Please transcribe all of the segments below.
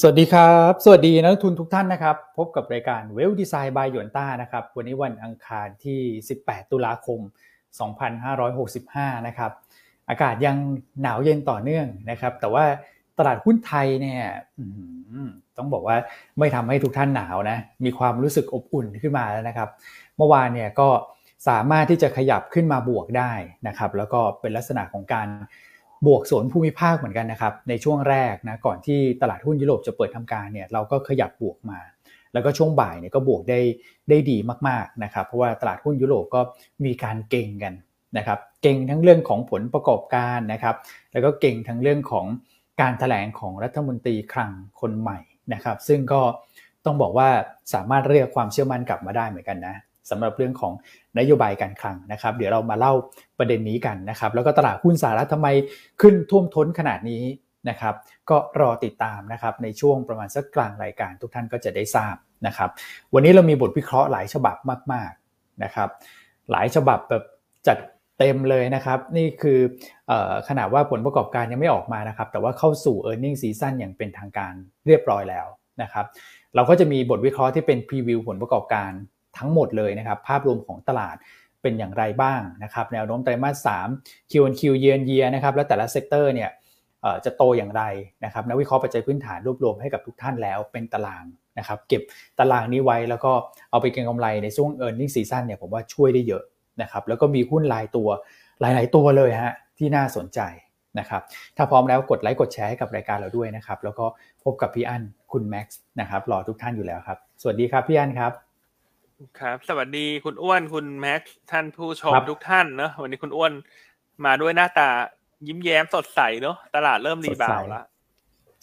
สวัสดีครับ สวัสดีนักทุนทุกท่านนะครับ พบกับรายการเวลดีไซน์บายหยวนต้านะครับ วันนี้วันอังคารที่ 18 ตุลาคม 2565 นะครับ อากาศยังหนาวเย็นต่อเนื่องนะครับ แต่ว่าตลาดหุ้นไทยเนี่ยต้องบอกว่าไม่ทำให้ทุกท่านหนาวนะ มีความรู้สึกอบอุ่นขึ้นมาแล้วนะครับ เมื่อวานเนี่ยก็สามารถที่จะขยับขึ้นมาบวกได้นะครับ แล้วก็เป็นลักษณะของการ บวกสวนภูมิภาคเหมือนกันนะครับ ในช่วงแรกนะก่อนที่ตลาดหุ้นยุโรปจะเปิดทำการเนี่ยเราก็ขยับบวกมา แล้วก็ช่วงบ่ายเนี่ยก็บวกได้ได้ดีมากๆนะครับ เพราะว่าตลาดหุ้นยุโรปก็มีการเก่งกันนะครับ เก่งทั้งเรื่องของผลประกอบการนะครับ แล้วก็เก่งทั้งเรื่องของการถแถลงของรัฐมนตรีคลังคนใหม่นะครับ ซึ่งก็ต้องบอกว่าสามารถเรียกความเชื่อมั่นกลับมาได้เหมือนกันนะ สำหรับเรื่องของนโยบายการคลังนะครับ เดี๋ยวเรามาเล่าประเด็นนี้กันนะครับ แล้วก็ตลาดหุ้นสหรัฐทำไมขึ้นท่วมท้นขนาดนี้นะครับ ก็รอติดตามนะครับในช่วงประมาณสักกลางรายการทุกท่านก็จะได้ทราบนะครับ วันนี้เรามีบทวิเคราะห์หลายฉบับมาก ๆนะครับ หลายฉบับแบบจัดเต็มเลยนะครับ นี่คืออขนาดว่าผลประกอบการยังไม่ออกมานะครับ แต่ว่าเข้าสู่ e a r n i n g ็งซีซั่นอย่างเป็นทางการเรียบร้อยแล้วนะครับ เราก็จะมีบทวิเคราะห์ที่เป็น preview ผลประกอบการ ทั้งหมดเลยนะครับ ภาพรวมของตลาดเป็นอย่างไรบ้างนะครับแนวโน้มไตรมาส 3 Q on Q year on year นะครับแล้วแต่ละ sector เนี่ยจะโตอย่างไรนะครับนักวิเคราะห์ปัจจัยพื้นฐานรวบรวมให้กับทุกท่านแล้วเป็นตารางนะครับเก็บตารางนี้ไว้แล้วก็เอาไปเก็งกำไรในช่วง e a r n i n g ็งซีซั่นเนี่ยผมว่าช่วยได้เยอะนะครับแล้วก็มีหุ้นรายตัวหลาย ๆ ตัวเลยฮะที่น่าสนใจนะครับถ้าพร้อมแล้วกดไลค์กดแชร์ให้กับรายการเราด้วยนะครับแล้วก็พบกับพี่อั้นคุณแม็กซ์นะครับรอทุกท่านอยู่แล้วครับ สวัสดีครับพี่อั้นครับ ครับ สวัสดีคุณอ้วนคุณแม็กท่านผู้ชมทุกท่านเนาะวันนี้คุณอ้วนมาด้วยหน้าตายิ้มแย้มสดใสเนาะตลาดเริ่ม rebound แล้ว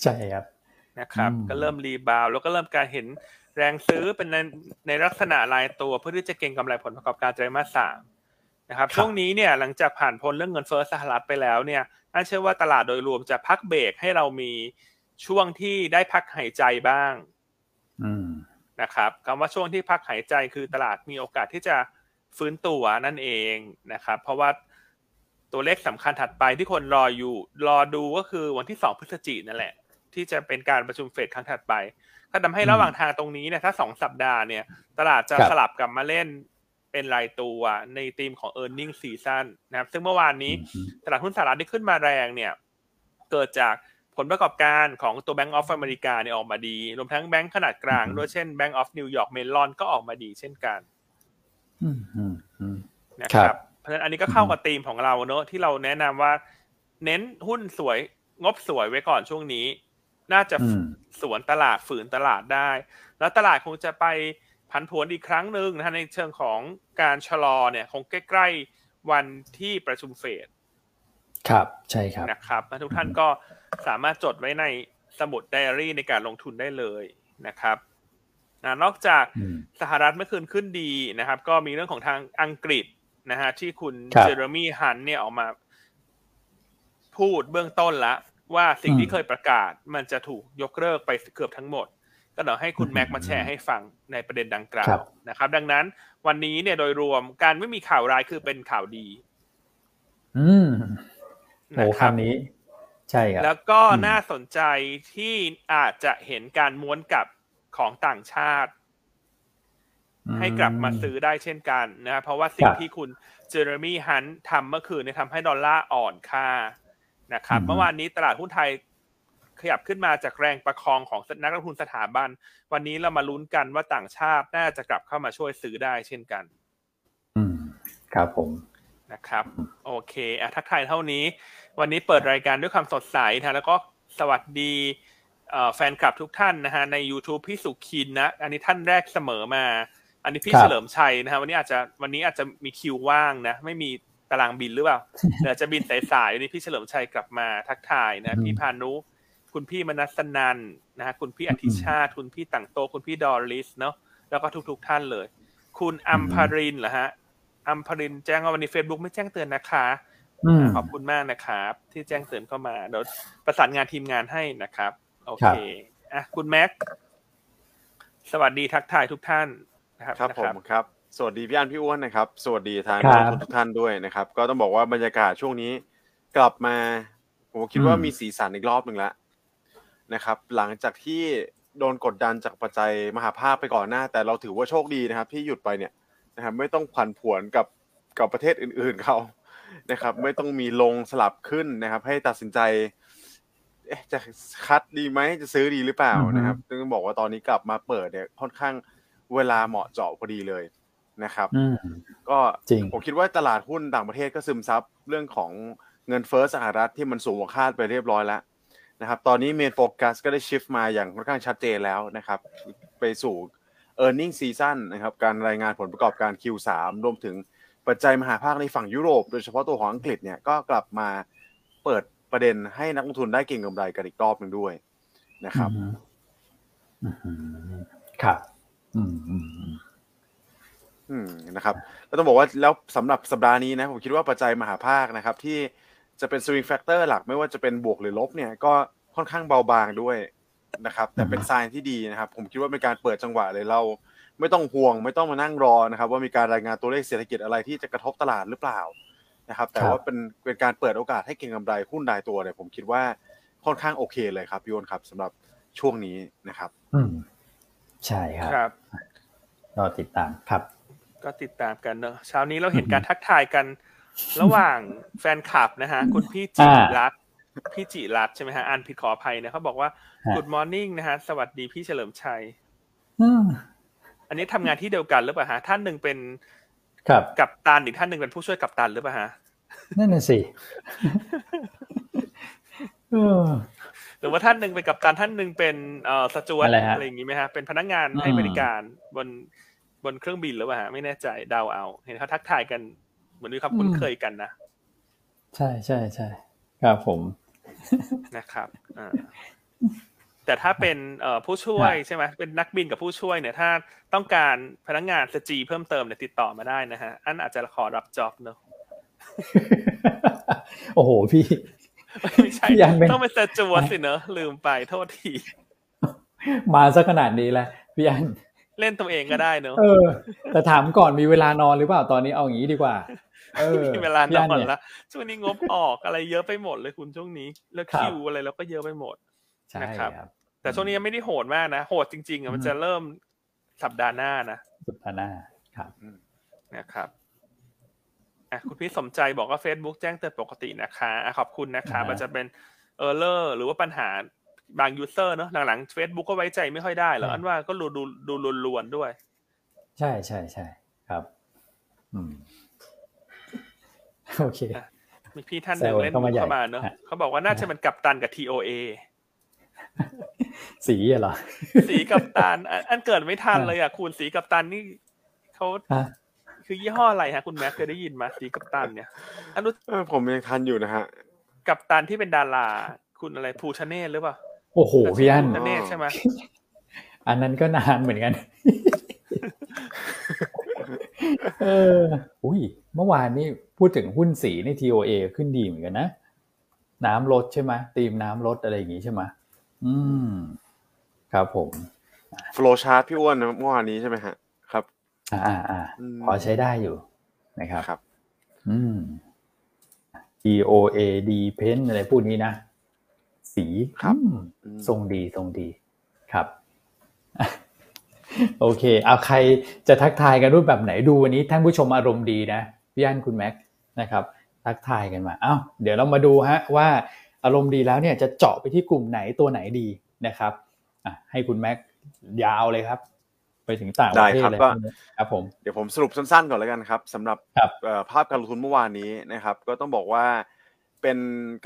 ใช่ครับนะครับ ก็เริ่ม rebound แล้วก็เริ่มการเห็นแรงซื้อเป็นในในลักษณะรายตัวเพื่อที่จะเก็งกำไรผลประกอบการไตรมาสสามนะครับช่วงนี้เนี่ยหลังจากผ่านพ้นเรื่องเงินเฟ้อสหรัฐไปแล้วเนี่ยน่าเชื่อว่าตลาดโดยรวมจะพักเบรกให้เรามีช่วงที่ได้พักหายใจบ้างอืม นะครับคำว่าช่วงที่พักหายใจคือตลาดมีโอกาสที่จะฟื้นตัวนั่นเองนะครับ เพราะว่าตัวเลขสำคัญถัดไปที่คนรออยู่รอดูก็คือวันที่สองพฤศจิกนั่นแหละ ที่จะเป็นการประชุมเฟดครั้งถัดไป ก็ทำให้ระหว่างทางตรงนี้เนี่ยถ้าสองสัปดาห์เนี่ยตลาดจะสลับกลับมาเล่นเป็นรายตัวในธีมของ e a r n i n g ซีซั่นนะครับ ซึ่งเมื่อวานนี้ตลาดหุ้นสหรัฐที่ขึ้นมาแรงเนี่ย เกิดจาก ผลประกอบการของตัว Bank of America เนี่ยออกมาดี รวมทั้งแบงก์ขนาดกลางด้วยเช่น Bank of New York Mellon ก็ออกมาดีเช่นกันนะครับเพราะฉะนั้นอันนี้ก็เข้ากับธีมของเราเนอะที่เราแนะนำว่า เน้นหุ้นสวยงบสวยไว้ก่อนช่วงนี้ น่าจะสวนตลาดฝืนตลาดได้ แล้วตลาดคงจะไปผันผวนอีกครั้งหนึ่งนะในเชิงของการชะลอเนี่ย คงใกล้ ๆ วันที่ประชุมเฟด ครับใช่ครับนะครับทุกท่านก็สามารถจดไว้ในสมุดไดอารี่ในการลงทุนได้เลยนะครับนอกจากสหรัฐเมื่อคืนขึ้นดีนะครับ ก็มีเรื่องของทางอังกฤษนะฮะที่คุณเจอร์มี่ฮันเนี่ยออกมาพูดเบื้องต้นละว่าสิ่งที่เคยประกาศมันจะถูกยกเลิกไปเกือบทั้งหมด ก็เดี๋ยวให้คุณแม็กมาแชร์ให้ฟังในประเด็นดังกล่าวนะครับ ดังนั้นวันนี้เนี่ยโดยรวมการไม่มีข่าวร้ายคือเป็นข่าวดี อืม โอ้คำนี้ ใช่ครับแล้วก็น่าสนใจที่อาจจะเห็นการม้วนกลับของต่างชาติ ให้กลับมาซื้อได้เช่นกันนะเพราะว่าสิ่งที่คุณเจอร์มี่ฮันทำเมื่อคืนเนี่ยทำให้ดอลลาร์อ่อนค่านะครับเมื่อวานนี้ตลาดหุ้นไทยขยับขึ้นมาจากแรงประคองของนักลงทุนสถาบัน วันนี้เรามาลุ้นกันว่าต่างชาติน่าจะกลับเข้ามาช่วยซื้อได้เช่นกัน อืม ครับผม นะครับ โอเคอะทักทายเท่านี้ วันนี้เปิดรายการด้วยความสดใสนะแล้วก็สวัสดีแฟนคลับทุกท่านนะฮะใน YouTube พี่สุขินนะ อันนี้ท่านแรกเสมอมา อันนี้พี่เฉลิมชัยนะฮะวันนี้อาจจะวันนี้อาจจะมีคิวว่างนะไม่มีตารางบินหรือเปล่าเดี๋ยวจะบินสายๆวันนี้พี่เฉลิมชัยกลับมาทักทายนะพี่พานุ คุณพี่มนัสนันนะฮะคุณพี่อธิชาติคุณพี่ต่างโตคุณพี่ดอริสเนาะแล้วก็ทุก ๆ ท่านเลย คุณอัมพารินเหรอฮะ อัมพารินแจ้งว่าวันนี้เฟซบุ๊กไม่แจ้งเตือนนะคะขอบคุณมากนะครับ ที่แจ้งเตือนเข้ามาเดี๋ยวประสานงานทีมงานให้นะครับ โอเคอะคุณแม็กสวัสดีทักทายทุกท่านนะครับครับผมครับ สวัสดีพี่อันพี่อ้วนนะครับ สวัสดีทางนักทุนทุกท่านด้วยนะครับ ก็ต้องบอกว่าบรรยากาศช่วงนี้กลับมา ผมคิดว่ามีสีสันอีกรอบหนึ่งแล้วนะครับ หลังจากที่โดนกดดันจากปัจจัยมหาภาคไปก่อนหน้า แต่เราถือว่าโชคดีนะครับ ที่หยุดไปเนี่ย นะครับไม่ต้องผันผวนกับกับประเทศอื่น ๆเขานะครับไม่ต้องมีลงสลับขึ้นนะครับ ให้ตัดสินใจเอ๊ะจะคัดดีไหมจะซื้อดีหรือเปล่านะครับต้องบอกว่าตอนนี้กลับมาเปิดเนี่ยค่อนข้างเวลาเหมาะเจาะพอดีเลยนะครับอืมก็จริงผมคิดว่าตลาดหุ้นต่างประเทศก็ซึมซับเรื่องของเงินเฟ้อสหรัฐที่มันสูงกว่าคาดไปเรียบร้อยแล้วนะครับ ตอนนี้เมนโฟกัสก็ได้ชิฟมาอย่างค่อนข้างชัดเจนแล้วนะครับ ไปสู่ e a r n i n g ็ season นะครับการรายงานผลประกอบการ Q3 รวมถึงปัจจัยมหาภาคในฝั่งยุโรป โดยเฉพาะตัวของอังกฤษเนี่ยก็กลับมาเปิดประเด็นให้นักลงทุนได้เก็งกำไรกันอีกรอบหนึ่งด้วยนะครับอืมอืมครับอืมอืมอืมอืมนะครับก็ต้องบอกว่าแล้วสำหรับสัปดาห์นี้นะผมคิดว่าปัจจัยมหาภาคนะครับ ที่จะเป็น swing factor หลักไม่ว่าจะเป็นบวกหรือลบเนี่ยก็ค่อนข้างเบาบางด้วย นะครับ แต่เป็นอืมไซน์ที่ดีนะครับ ผมคิดว่าเป็นการเปิดจังหวะเลยเรา ไม่ต้องห่วง ไม่ต้องมานั่งรอนะครับ ว่ามีการรายงานตัวเลขเศรษฐกิจอะไรที่จะกระทบตลาดหรือเปล่านะครับ แต่ว่าเป็นเป็นการเปิดโอกาสให้เก็งกำไรหุ้นรายตัวเนี่ยผมคิดว่าค่อนข้างโอเคเลยครับพี่โอนครับสำหรับช่วงนี้นะครับ อืมใช่ครับครับรอติดตามครับ ก็ติดตามกันเนอะเช้านี้เราเห็นการทักทายกัน ระหว่างแฟนคลับนะฮะคุณพี่จิอ่ารัตน์พี่จิรัตน์ใช่ไหมฮะอ่านผิดขออภัยนะเขาบอกว่าฮะ Good morning นะฮะ สวัสดีพี่เฉลิมชัยอืมอันนี้ทำงานที่เดียวกันหรือเปล่าฮะ ท่านหนึ่งเป็นครับกัปตันอีกท่านหนึ่งเป็นผู้ช่วยกัปตันหรือเปล่าฮะ นั่นน่ะสิเออหรือว่าท่านหนึ่งเป็นกัปตันท่านหนึ่งเป็นเอ่อสจวตอะไรฮะอะไรอย่างงี้ไหมฮะ เป็นพนักงานอืมให้บริการบนบนเครื่องบินหรือเปล่าฮะ ไม่แน่ใจเดาเอา เห็นเขาทักทายกันเหมือนมีความคุ้นเคยกันนะ ใช่ใช่ใช่ครับผมนะครับอ่า แต่ถ้าเป็นเอ่อผู้ช่วยครับใช่ไหมเป็นนักบินกับผู้ช่วยเนี่ยถ้าต้องการพนักงานสจีเพิ่มเติมเนี่ยติดต่อมาได้นะฮะอันอาจจะขอรับจ็อบเนอะโอ้โหพี่ไม่ใช่ยังเป็นต้องเป็นสจวตสิเนอะลืมไปโทษทีมาซะขนาดนี้แล้วพี่อันเล่นตัวเองก็ได้เนอะเออ แต่ถามก่อนมีเวลานอนหรือเปล่าตอนนี้เอาอย่างนี้ดีกว่าเออมีเวลานพี่อนเนี่ยละช่วงนี้งบออกอะไรเยอะไปหมดเลยคุณช่วงนี้ แล้วครับคิวอะไรแล้วก็เยอะไปหมดใช่นะครับครับ แต่ช่วงนี้ยังไม่ได้โหดมากนะ โหดจริงๆอะมันอืมจะเริ่มสัปดาห์หน้านะสัปดาห์หน้าครับนะครับอะคุณพี่สมใจบอกว่า Facebook แจ้งเตือนปกตินะคะอะขอบคุณนะคะอ่าฮะมันจะเป็น error หรือว่าปัญหาบาง user เนอะหลังๆ Facebook ก็ไว้ใจไม่ค่อยได้หรอกอันว่าก็ดูดูดูรวนๆด้วย ใช่ใช่ใช่ครับ อืมโอเคมีพี่ท่านหนึ่งแซวเล่นเข้ามุมากใหญ่เข้ามาเนอะฮะเขาบอกว่าน่าจะเป็นกัปตันกับ TOA สีอะเหรอ สีกัปตันอันอันเกิดไม่ทันเลยอะคุณสีกัปตันนี่เขาฮะคือยี่ห้ออะไรฮะ คุณแม็กเคยได้ยินมาสีกัปตันเนี่ยอันรู้เออผมยังทันอยู่นะฮะ กัปตันที่เป็นดารา คุณอะไรภูชเนศหรือเปล่าโอ้โหพี่อันภูชเนศใช่ไหมอันนั้นก็นานเหมือนกันเอออุ้ย เมื่อวานนี้พูดถึงหุ้นสีใน TOA ขึ้นดีเหมือนกันนะ น้ำลดใช่ไหมตีมน้ำลดอะไรอย่างงี้ใช่ไหม อืม ครับผมโฟลชาร์ตพี่อ้วนนะเมื่อวานนี้ใช่ไหมฮะ ครับ อ่าอ่าอ่าอืมพอใช้ได้อยู่นะครับครับ อืม TOA D pen อะไรพวกนี้นะ สีครับอืมอืมทรงดีทรงดีครับ โอเค เอาใครจะทักทายกันรูปแบบไหนดูวันนี้ท่านผู้ชมอารมณ์ดีนะพี่อันคุณแม็กซ์นะครับ ทักทายกันมา เอ้า เดี๋ยวเรามาดูฮะว่า อารมณ์ดีแล้วเนี่ยจะเจาะไปที่กลุ่มไหนตัวไหนดีนะครับอะให้คุณแม็กซ์ยาวเลยครับ ไปถึงต่างประเทศได้ครับเลยก็ครับผมเดี๋ยวผมสรุปสั้นๆก่อนแล้วกันครับสำหรับครับเอ่อภาพการลงทุนเมื่อวานนี้นะครับ ก็ต้องบอกว่าเป็น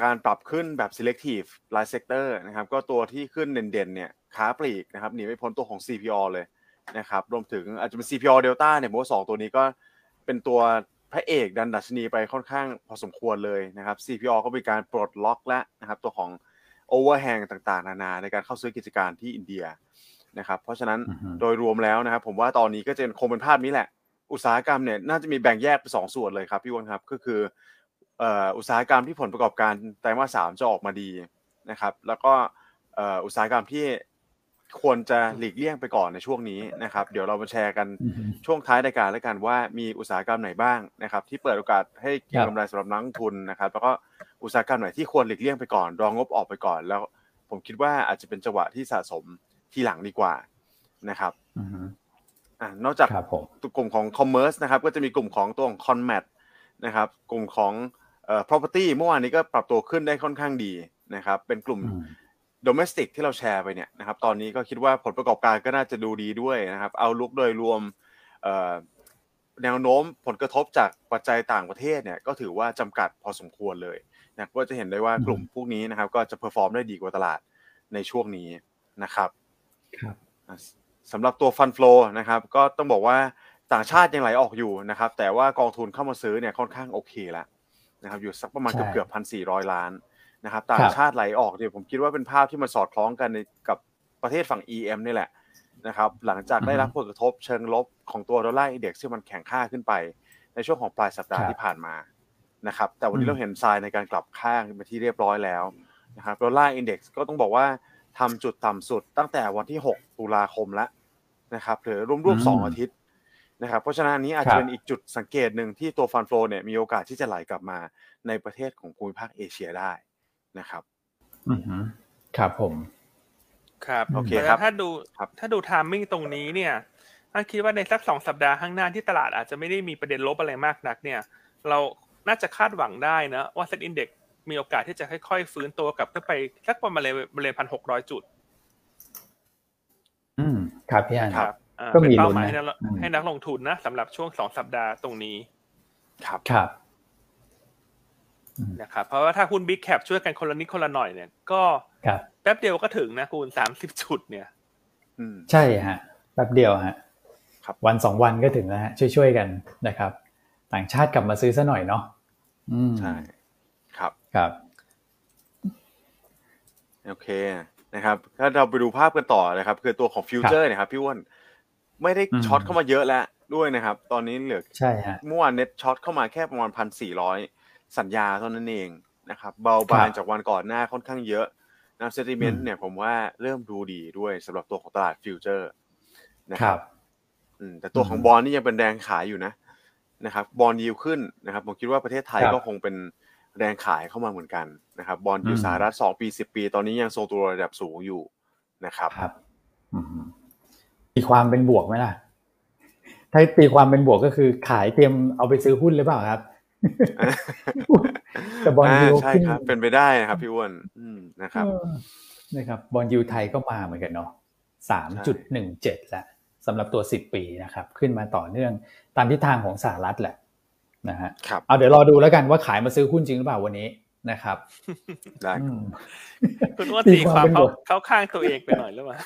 การปรับขึ้นแบบ selective ราย sector นะครับ ก็ตัวที่ขึ้นเด่นๆเนี่ยค้าปลีกนะครับหนีไม่พ้นตัวของ CPO เลยนะครับ รวมถึงอาจจะเป็น CPO Delta เนี่ยผมว่าสองตัวนี้ก็เป็นตัว พระเอกดันดัชนีไปค่อนข้างพอสมควรเลยนะครับ CPO ก็มีการปลดล็อกแล้วนะครับ ตัวของ overhang ต่างๆ นานาในการเข้าซื้อกิจการที่อินเดียนะครับ เพราะฉะนั้นอือฮึโดยรวมแล้วนะครับ ผมว่าตอนนี้ก็จะคงเป็นภาพนี้แหละ อุตสาหกรรมเนี่ยน่าจะมีแบ่งแยกเป็นสองส่วนเลยครับพี่อ้วนครับก็คือเอ่ออุตสาหกรรมที่ผลประกอบการไตรมาสสามจะออกมาดีนะครับ แล้วก็เอ่ออุตสาหกรรมที่ ควรจะหลีกเลี่ยงไปก่อนในช่วงนี้นะครับ เดี๋ยวเรามาแชร์กันอือฮึช่วงท้ายรายการแล้วกันว่ามีอุตสาหกรรมไหนบ้างนะครับ ที่เปิดโอกาสให้เก็งครับกำไรสำหรับนักลงทุนนะครับ แล้วก็อุตสาหกรรมไหนที่ควรหลีกเลี่ยงไปก่อน รองงบออกไปก่อน แล้วผมคิดว่าอาจจะเป็นจังหวะที่สะสมทีหลังดีกว่านะครับอือฮึอ่านอกจากครับผมกลุ่มของ commerce นะครับ ก็จะมีกลุ่มของตัวของ conmat นะครับ กลุ่มของเอ่อ property เมื่อวานนี้ก็ปรับตัวขึ้นได้ค่อนข้างดีนะครับ เป็นกลุ่ม อืม domestic ที่เราแชร์ไปเนี่ยนะครับตอนนี้ก็คิดว่าผลประกอบการก็น่าจะดูดีด้วยนะครับ outlook โดยรวมเอ่อแนวโน้มผลกระทบจากปัจจัยต่างประเทศเนี่ยก็ถือว่าจำกัดพอสมควรเลยนะก็จะเห็นได้ว่าอืมกลุ่มพวกนี้นะครับ ก็จะ perform ได้ดีกว่าตลาดในช่วงนี้นะครับครับอะสำหรับตัว fund flow ะครับ ก็ต้องบอกว่าต่างชาติยังไหลออกอยู่นะครับ แต่ว่ากองทุนเข้ามาซื้อเนี่ยค่อนข้างโอเคแล้วนะครับ อยู่สักประมาณใช่เกือบเกือบพันสี่ร้อยล้าน นะครับต่างชาติไหลออกเนี่ยผมคิดว่าเป็นภาพที่มันสอดคล้องกันในกับประเทศฝั่ง EM นี่แหละนะครับหลังจากได้รับผลกระทบเชิงลบของตัวดอลลาร์อินเด็กซ์ที่มันแข็งค่าขึ้นไป ในช่วงของปลายสัปดาห์ที่ผ่านมานะครับแต่วันนี้เราเห็นทรายในการกลับข้างไปนที่เรียบร้อยแล้วนะครับดอลลาร์อินเด็กซ์ก็ต้องบอกว่าทำจุดต่ำสุดตั้งแต่วันที่ 6 ตุลาคมแล้วนะครับหรือร่วมอืมสองอาทิตย์นะครับเพราะฉะนั้นอันนี้อาจจะครับเป็นอีกจุดสังเกตหนึ่งที่ตัว fund flow เนี่ยมีโอกาสที่จะไหลกลับมาในประเทศของภูมิภาคเอเชียได้ นะครับอือฮึครับผม ครับโอเคเพราะฉะครับถ้าดูครับถ้าดู timing ตรงนี้เนี่ยถ้าคิดว่าในสักสองสัปดาห์ข้างหน้าที่ตลาดอาจจะไม่ได้มีประเด็นลบอะไรมากนัก เนี่ย เราน่าจะคาดหวังได้นะว่า SET Index มีโอกาสที่จะค่อยๆฟื้นตัวกลับขึ้นไปสักประมาณบริเวณพันหกร้อยจุด อืมครับพี่อันครับอ่าก็เป็นมีเป้าลุ้นหมายนะให้นักอืมให้นักลงทุนนะสำหรับช่วงสองสัปดาห์ตรงนี้ ครับครับ นะครับเพราะว่าถ้าหุ้นบิ๊กแคปช่วยกันคนละนิดคนละหน่อยเนี่ย ก็ครับแป๊บเดียวก็ถึงนะคุณสามสิบจุดเนี่ยอืมใช่ฮะแป๊บเดียวฮะครับวันสองวันก็ถึงแล้วฮะช่วยๆกันนะครับ ต่างชาติกลับมาซื้อซะหน่อยเนาะอืมใช่ครับครับโอเคนะครับถ้าเราไปดูภาพกันต่อนะครับ คือตัวของฟิวเจอร์เนี่ยครับพี่อ้วนไม่ได้อืม short เข้ามาเยอะแล้วด้วยนะครับ ตอนนี้เหลือใช่ฮะเมื่อวาน net short เข้ามาแค่ประมาณพันสี่ร้อย สัญญาเท่านั้นเองนะครับเบาบางครับจากวันก่อนหน้าค่อนข้างเยอะนะเซติเมนอืต์มเนี่ยผมว่าเริ่มดูดีด้วยสำหรับตัวของตลาด futures นะครับครับอืมแต่ตัวของอืมบอลนี่ยังเป็นแรงขายอยู่นะนะครับบอลยิวขึ้นนะครับผมคิดว่าประเทศไทยครับก็คงเป็นแรงขายเข้ามาเหมือนกันนะครับบอลยิวอืมสหรัฐสองปีสิบปี ตอนนี้ยังทรงตัวระดับสูงอยู่นะครับครับอืมตีความเป็นบวกไหมล่ะ ถ้าตีความเป็นบวกก็คือขายเตรียมเอาไปซื้อหุ้นหรือเปล่าครับ แต่บอลอ่ายูใช่ขึ้นครับ เป็นไปได้นะครับ พี่อ้วนอืมนะครับเออนะครับบอลยูไทยก็มาเหมือนกันเนาะสามจุดหนึ่งเจ็ดละสำหรับตัวสิบปีนะครับ ขึ้นมาต่อเนื่องตามทิศทางของสหรัฐแหละนะฮะครับเอาเดี๋ยวรอดูแล้วกันว่าขายมาซื้อหุ้นจริงหรือเปล่าวันนี้นะครับได้อืมคุณว่าตีตีความมคาวเป็นบเขาวกเขาข้างตัวเองไปหน่อยหรือเปล่า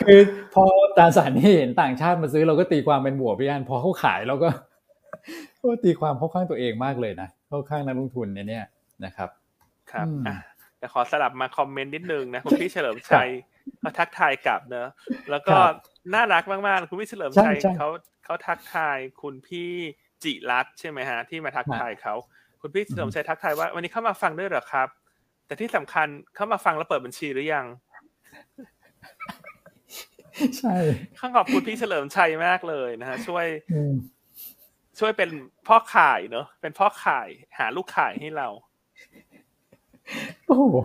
คือพอตราสารนี่เห็นต่างชาติมาซื้อเราก็ตีความเป็นบวกพี่อันพอเขาขายเราก็ ก็ตีความเข้าข้างตัวเองมากเลยนะเข้าข้างนักลงทุนเนี่ยเนี่ยนะครับ ครับอืมอะแต่ขอสลับมาคอมเมนต์นิดนึงนะคุณพี่เฉลิมชัยเขาทักทายกลับเนอะแล้วก็ครับน่ารักมากๆคุณพี่เฉลิมใช่ชัยใช่เขาเขาทักทายคุณพี่จิรัตน์ใช่ไหมฮะ ที่มาทักทายเขาคุณพี่เฉลิมชัยทักทายว่าวันนี้เข้ามาฟังด้วยเหรอครับ แต่ที่สำคัญเข้ามาฟังแล้วเปิดบัญชีหรือยัง ใช่ข้างขอบคุณพี่เฉลิมชัยมากเลยนะฮะช่วยอืม ช่วยเป็นพ่อขายเนอะเป็นพ่อขาย หาลูกขายให้เรา โอ้โห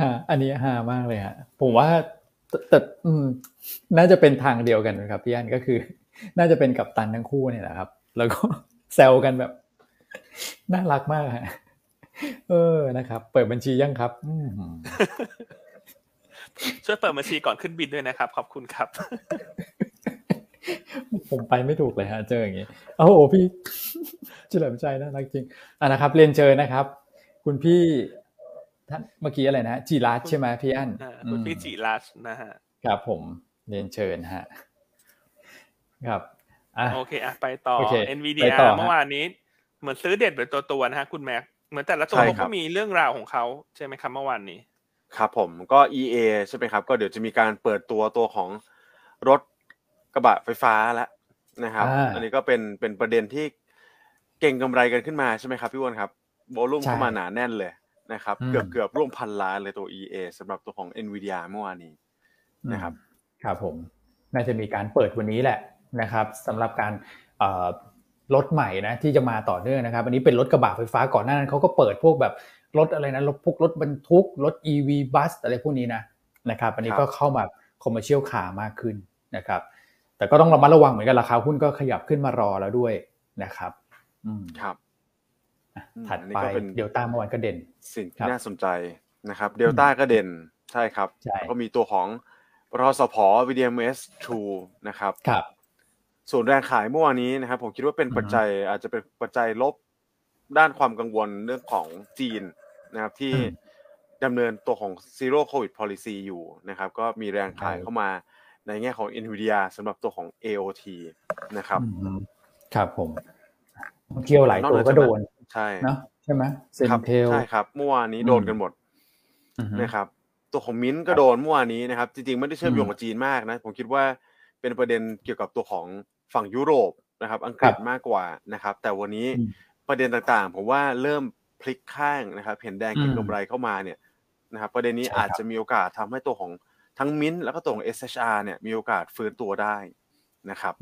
ฮะอันนี้ฮามากเลยฮะผมว่าแต่แต่อืมน่าจะเป็นทางเดียวกันนะครับพี่อันก็คือ น่าจะเป็นกับตันทั้งคู่เนี่ยแหละครับ แล้วก็แซวกันแบบ น่ารักมากฮะเออนะครับ เปิดบัญชียังครับอืมช่วยเปิดบัญชีก่อนขึ้นบินด้วยนะครับ ขอบคุณครับ ผมไปไม่ถูกเลยฮะเจออย่างนี้โอ้โหพี่เฉลิมใจน่ารักจริงอะนะครับ เรียนเชิญนะครับ คุณพี่ท่านเมื่อกี้อะไรนะจีรัตใช่ไหมพี่อันอ่าคุณพี่จิรัชนะฮะครับผมเรียนเชิญฮะครับอะโอเคอะไปต่อโอเค NVIDIA ไปต่อฮะเมื่อวานนี้ เหมือนซื้อเด็ดเป็นตัวตัวๆนะฮะคุณแม็กเหมือนแต่ละตัวใช่เขาครัก็บมีเรื่องราวของเขาใช่ไหมครับเมื่อวานนี้ ครับผมก็ EA ใช่ไหมครับ ก็เดี๋ยวจะมีการเปิดตัวตัวของรถ กระบะไฟฟ้าแล้วนะครับอ่าอันนี้ก็เป็นเป็นประเด็นที่เก่งกำไรกันขึ้นมาใช่ไหมครับพี่อ้วนครับโวลุ่มใช่เข้ามาหนาแน่นเลยนะครับอืมเกือบเกือบร่วมพันล้านเลยตัว EA สำหรับตัวของ NVIDIA เมื่อวานนี้นะครับครับผมน่าจะมีการเปิดวันนี้แหละนะครับสำหรับการเอ่อรถใหม่นะที่จะมาต่อเนื่องนะครับ อันนี้เป็นรถกระบะไฟฟ้าก่อนหน้านั้นเขาก็เปิดพวกแบบรถอะไรนะรถพวกรถบรรทุกรถ EV บัสอะไรพวกนี้นะนะครับ อันนี้ก็เข้ามา commercial ขามากขึ้นนะครับ แต่ก็ต้องระมัดระวังเหมือนกันราคาหุ้นก็ขยับขึ้นมารอแล้วด้วยนะครับอืมครับถัดไปเดลต้าเมื่อวานก็เด่น สิ่งที่น่าสนใจนะครับเดลต้าก็เด่นใช่ครับแล้วก็มีตัวของรอสพ BDMS True นะครับครับส่วนแรงขายเมื่อวานนี้นะครับ ผมคิดว่าเป็นปัจจัยอาจจะเป็นปัจจัยลบด้านความกังวลเรื่องของจีนนะครับที่ดำเนินตัวของ Zero Covid Policy อยู่นะครับ ก็มีแรงขายเข้ามา ในแง่ของ Nvidia สำหรับตัวของ AOT นะครับ ครับผมเที่ยวหลายตัวก็โดน ใช่เนาะใช่ไหมเซนเทลใช่ครับเมื่อวานนี้โดนกันหมดนะครับตัวของมิ้นก็โดนเมื่อวานนี้นะครับ จริงๆ ไม่ได้เชื่อมโยงกับจีนมากนะ ผมคิดว่าเป็นประเด็นเกี่ยวกับตัวของฝั่งยุโรปนะครับ อังกฤษมากกว่านะครับ แต่วันนี้ประเด็นต่างๆ ผมว่าเริ่มพลิกข้างนะครับ เห็นแดงเก็งกำไรเข้ามาเนี่ยนะครับ ประเด็นนี้อาจจะมีโอกาสทำให้ตัวของ ทั้งมิ้นแล้วก็ตัวของ SHR เนี่ยมีโอกาสฟื้นตัวได้นะครับ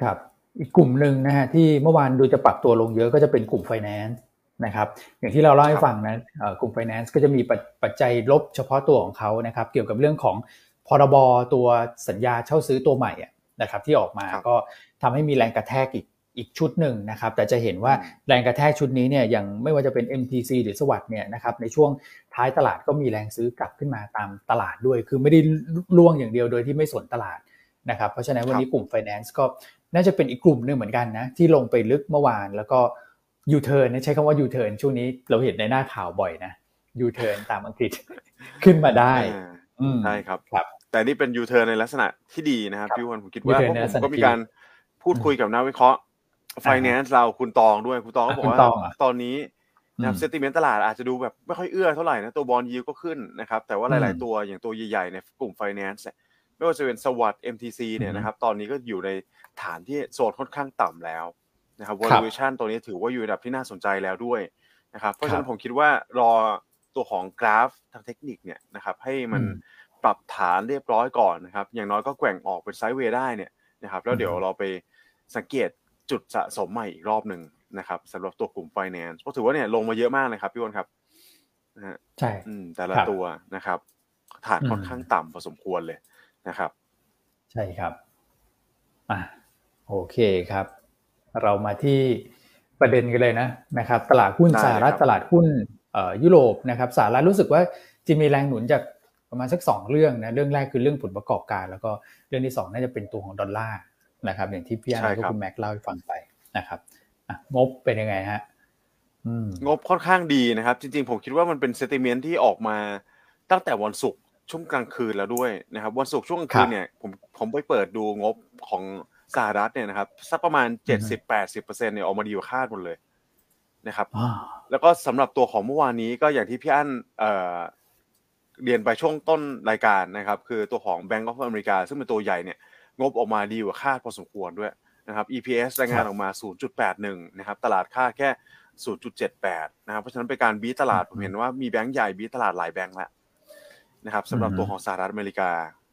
ครับอีกกลุ่มหนึ่งนะฮะที่เมื่อวานดูจะปรับตัวลงเยอะก็จะเป็นกลุ่มไฟแนนซ์นะครับ อย่างที่เราเล่าให้ฟังนะกลุ่มไฟแนนซ์ก็จะมีปัจจัยลบเฉพาะตัวของเขานะครับ เกี่ยวกับเรื่องของพรบตัวสัญญาเช่าซื้อตัวใหม่นะครับ ที่ออกมาก็ทำให้มีแรงกระแทกอีกอีกชุดหนึ่งนะครับ แต่จะเห็นว่าแรงกระแทกชุดนี้เนี่ยยังไม่ว่าจะเป็น MTC หรือ SAWAD เนี่ยนะครับในช่วง ท้ายตลาดก็มีแรงซื้อกลับขึ้นมาตามตลาดด้วย คือไม่ได้ร่วงอย่างเดียวโดยที่ไม่สนตลาดนะครับ เพราะฉะนั้นวันนี้กลุ่ม Finance ก็น่าจะเป็นอีกกลุ่มหนึ่งเหมือนกันนะที่ลงไปลึกเมื่อวานแล้วก็ยูเทิร์นใช้คำว่ายูเทิร์นช่วงนี้เราเห็นในหน้าข่าวบ่อยนะยูเทิร์นตามอังกฤษขึ้นมาได้ใช่ครับครับ แต่นี่เป็นยูเทิร์นในลักษณะที่ดีนะครับพี่อันผมคิดว่าผมก็มีการพูดคุยกับนักวิเคราะห์ไฟแนนซ์เราคุณตองด้วยคุณตองก็บอกว่าตอนนี้ นะครับ sentiment ตลาดอาจจะดูแบบไม่ค่อยเอื้อเท่าไหร่นะตัว bond yield ก็ขึ้นนะครับแต่ว่าหลาย ๆ ตัวอย่างตัวใหญ่ ๆ ในกลุ่มไฟแนนซ์ไม่ว่าจะเป็นสวัสด์ MTC เนี่ยนะครับตอนนี้ก็อยู่ในฐานที่โซนค่อนข้างต่ำแล้วนะครับ valuation ตัวนี้ถือว่าอยู่ในระดับที่น่าสนใจแล้วด้วยนะครับเพราะฉะนั้นผมคิดว่ารอตัวของกราฟทางเทคนิคเนี่ยนะครับให้มันปรับฐานเรียบร้อยก่อนนะครับอย่างน้อยก็แกว่งออกเป็นไซด์เวย์ได้เนี่ยนะครับแล้วเดี๋ยวเราไปสังเกตจุดสะสมใหม่อีกรอบหนึ่ง นะครับสำหรับตัวกลุ่ม finance เพราะถือว่าเนี่ยลงมาเยอะมากเลยครับพี่วอนครับนะฮะใช่แต่ละตัวนะครับ ฐานค่อนข้างต่ำพอสมควรเลยนะครับ ใช่ครับอะโอเคครับ เรามาที่ประเด็นกันเลยนะนะครับ ตลาดหุ้นสหรัฐตลาดหุ้นยุโรปนะครับสหรัฐรู้สึกว่าจะมีแรงหนุนจากประมาณสักสองเรื่องนะเรื่องแรกคือเรื่องผลประกอบการ แล้วก็เรื่องที่สองน่าจะเป็นตัวของดอลลาร์นะครับ อย่างที่พี่อาร์และคุณแม็กเล่าให้ฟังไปนะครับ งบเป็นยังไงฮะงบค่อนข้างดีนะครับ จริงๆ ผมคิดว่ามันเป็นเซติเมนที่ออกมาตั้งแต่วันศุกร์ช่วงกลางคืนแล้วด้วยนะครับ วันศุกร์ช่วงกลางคืนเนี่ยผมผมไปเปิดดูงบของสหรัฐเนี่ยนะครับสักประมาณเจ็ดสิบแปดสิบเปอร์เซ็นเนี่ยออกมาดีกว่าคาดหมดเลยนะครับ แล้วก็สำหรับตัวของเมื่อวานนี้ก็อย่างที่พี่อั้นเรียนไปช่วงต้นรายการนะครับ คือตัวของ Bank of America ซึ่งเป็นตัวใหญ่เนี่ย งบออกมาดีกว่าคาดพอสมควรด้วย นะครับ EPS รายงานออกมา 0.81 นะครับ ตลาดคาดแค่ 0.78 นะครับ เพราะฉะนั้นเป็นการบีตลาด ผมเห็นว่ามีแบงก์ใหญ่บีตลาดหลายแบงก์แล้วนะครับสำหรับตัวของสหรัฐอเมริกา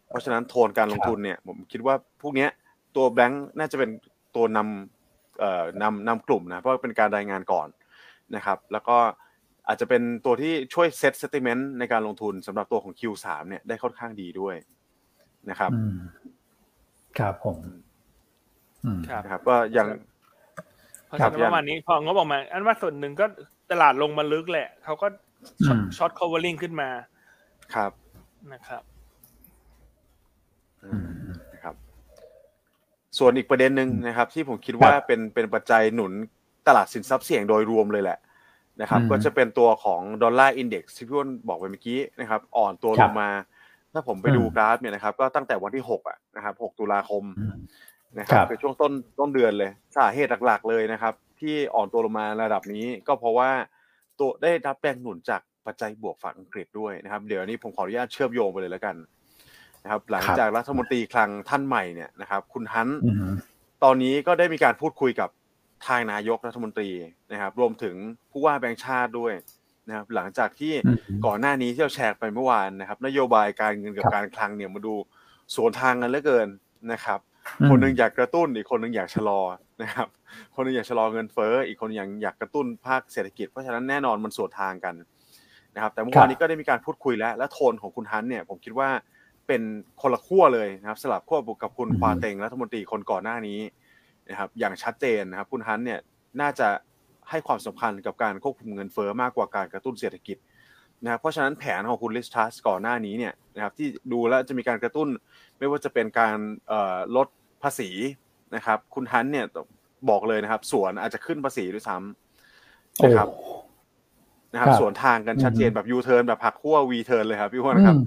เพราะฉะนั้นโทนการลงทุนเนี่ย ผมคิดว่าพวกนี้ตัวแบงก์น่าจะเป็นตัวนำเอ่อนำนำกลุ่มนะ เพราะเป็นการรายงานก่อนนะครับ แล้วก็อาจจะเป็นตัวที่ช่วยเซตเซติเมนต์ในการลงทุนสำหรับตัวของ Q3 เนี่ยได้ค่อนข้างดีด้วยนะครับ ครับผม ครับก็ยังเพราะฉะนั้นประมาณนี้พองบออกมา อันว่าส่วนหนึ่งก็ตลาดลงมาลึกแหละ เขาก็ช็อต covering ขึ้นมา ครับนะครับนะครับ ส่วนอีกประเด็นหนึ่งนะครับ ที่ผมคิดว่าเป็นเป็นปัจจัยหนุนตลาดสินทรัพย์เสี่ยงโดยรวมเลยแหละนะครับ ก็จะเป็นตัวของดอลลาร์อินเด็กซ์ที่พี่อ้นบอกไปเมื่อกี้นะครับ อ่อนตัวลงมา ถ้าผมไปดูกราฟเนี่ยนะครับ ก็ตั้งแต่วันที่หกอะนะครับหกตุลาคม นะครับเป็นช่วงต้นต้นเดือนเลยสาเหตุหลักๆเลยนะครับ ที่อ่อนตัวลงมาระดับนี้ก็เพราะว่าตัวได้รับแรงหนุนจากปัจจัยบวกฝั่งอังกฤษด้วยนะครับ เดี๋ยวนี้ผมขออนุญาตเชื่อมโยงไปเลยแล้วกันนะครับหลังจากรัฐมนตรีคลังท่านใหม่เนี่ยนะครับคุณฮันตอนนี้ก็ได้มีการพูดคุยกับทางนายกรัฐมนตรีนะครับ รวมถึงผู้ว่าแบงค์ชาติด้วยนะครับ หลังจากที่ก่อนหน้านี้ที่เราแชร์ไปเมื่อวานนะครับ นโยบายการเงินกับการคลังเนี่ยมาดูสวนทางกันเหลือเกินนะครับ คนหนึ่งอยากกระตุ้นอีกคนหนึ่งอยากชะลอนะครับ คนหนึงอยากชะลอเงินเฟ้ออีกคนอยากอยากกระตุ้นภาคเศรษฐกิจเพราะฉะนั้นแน่นอนมันสวนทางกันนะครับแต่เมื่อวานนี้ก็ได้มีการพูดคุยแล้ว และโทนของคุณฮันเนี่ยผมคิดว่าเป็นคนละขั้วเลยนะครับสลับขั้วกับคุณควาเต็งรัฐมนตรีคนก่อนหน้านี้นะครับอย่างชัดเจนนะครับคุณฮันเนี่ยน่าจะให้ความสำคัญกับการควบคุมเงินเฟ้อมากกว่าการกระตุ้นเศรษฐกิจ นะครับเพราะฉะนั้นแผนของคุณลิซ ทรัสก่อนหน้านี้เนี่ยนะครับที่ดูแล้วจะมีการกระตุ้นไม่ว่าจะเป็นการลดภาษีนะครับ คุณฮันต์เนี่ยบอกเลยนะครับ สวนอาจจะขึ้นภาษีด้วยซ้ำนะครับนะครับสวนทางกันชัดเจนแบบยูเทิร์นแบบหักขั้ว V-turn เลยครับพี่อันนะครับ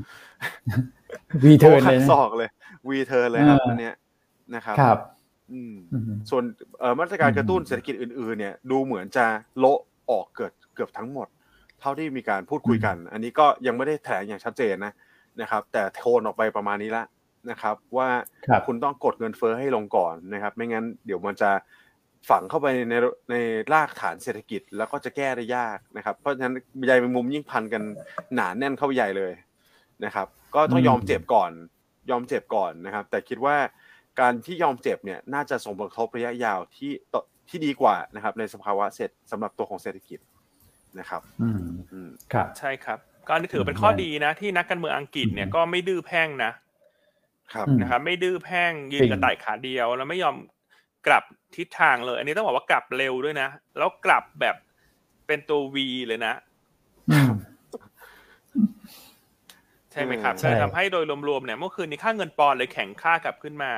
V-turn เลยซอกเลย V-turn เลยครับอันเนี้ยนะครับครับอืมส่วนมาตรการกระตุ้นเศรษฐกิจอื่นๆ เนี่ย ดูเหมือนจะโละออกเกือบเกือบทั้งหมดเท่าที่มีการพูดคุยกัน อันนี้ก็ยังไม่ได้แถลงอย่างชัดเจนนะนะครับ แต่โทนออกไปประมาณนี้ละนะครับ ว่าคุณต้องกดเงินเฟ้อให้ลงก่อนนะครับ ไม่งั้นเดี๋ยวมันจะฝังเข้าไปในในรากฐานเศรษฐกิจ แล้วก็จะแก้ได้ยากนะครับ เพราะฉะนั้นใยแมงมุมยิ่งพันกันหนาแน่นเข้าใหญ่เลยนะครับ ก็ต้องยอมเจ็บก่อน ยอมเจ็บก่อนนะครับ แต่คิดว่าการที่ยอมเจ็บเนี่ยน่าจะส่งผลกระทบระยะยาวที่ที่ดีกว่านะครับ ในสภาวะเสร็จสำหรับตัวของเศรษฐกิจ นะครับอืมครับใช่ครับ ก็นี่ถือเป็นข้อดีนะ ที่นักการเมืองอังกฤษเนี่ยก็ไม่ดื้อแพ่งนะครับนะครับ ไม่ดื้อแพ่งยืนกระต่ายขาเดียวแล้วไม่ยอมกลับทิศทางเลย อันนี้ต้องบอกว่ากลับเร็วด้วยนะ แล้วกลับแบบเป็นตัววีเลยนะใช่ไหมครับเลยทำให้โดยรวมๆเนี่ยเมื่อคืนนี้ค่าเงินปอนเลยแข็งค่ากลับขึ้นมา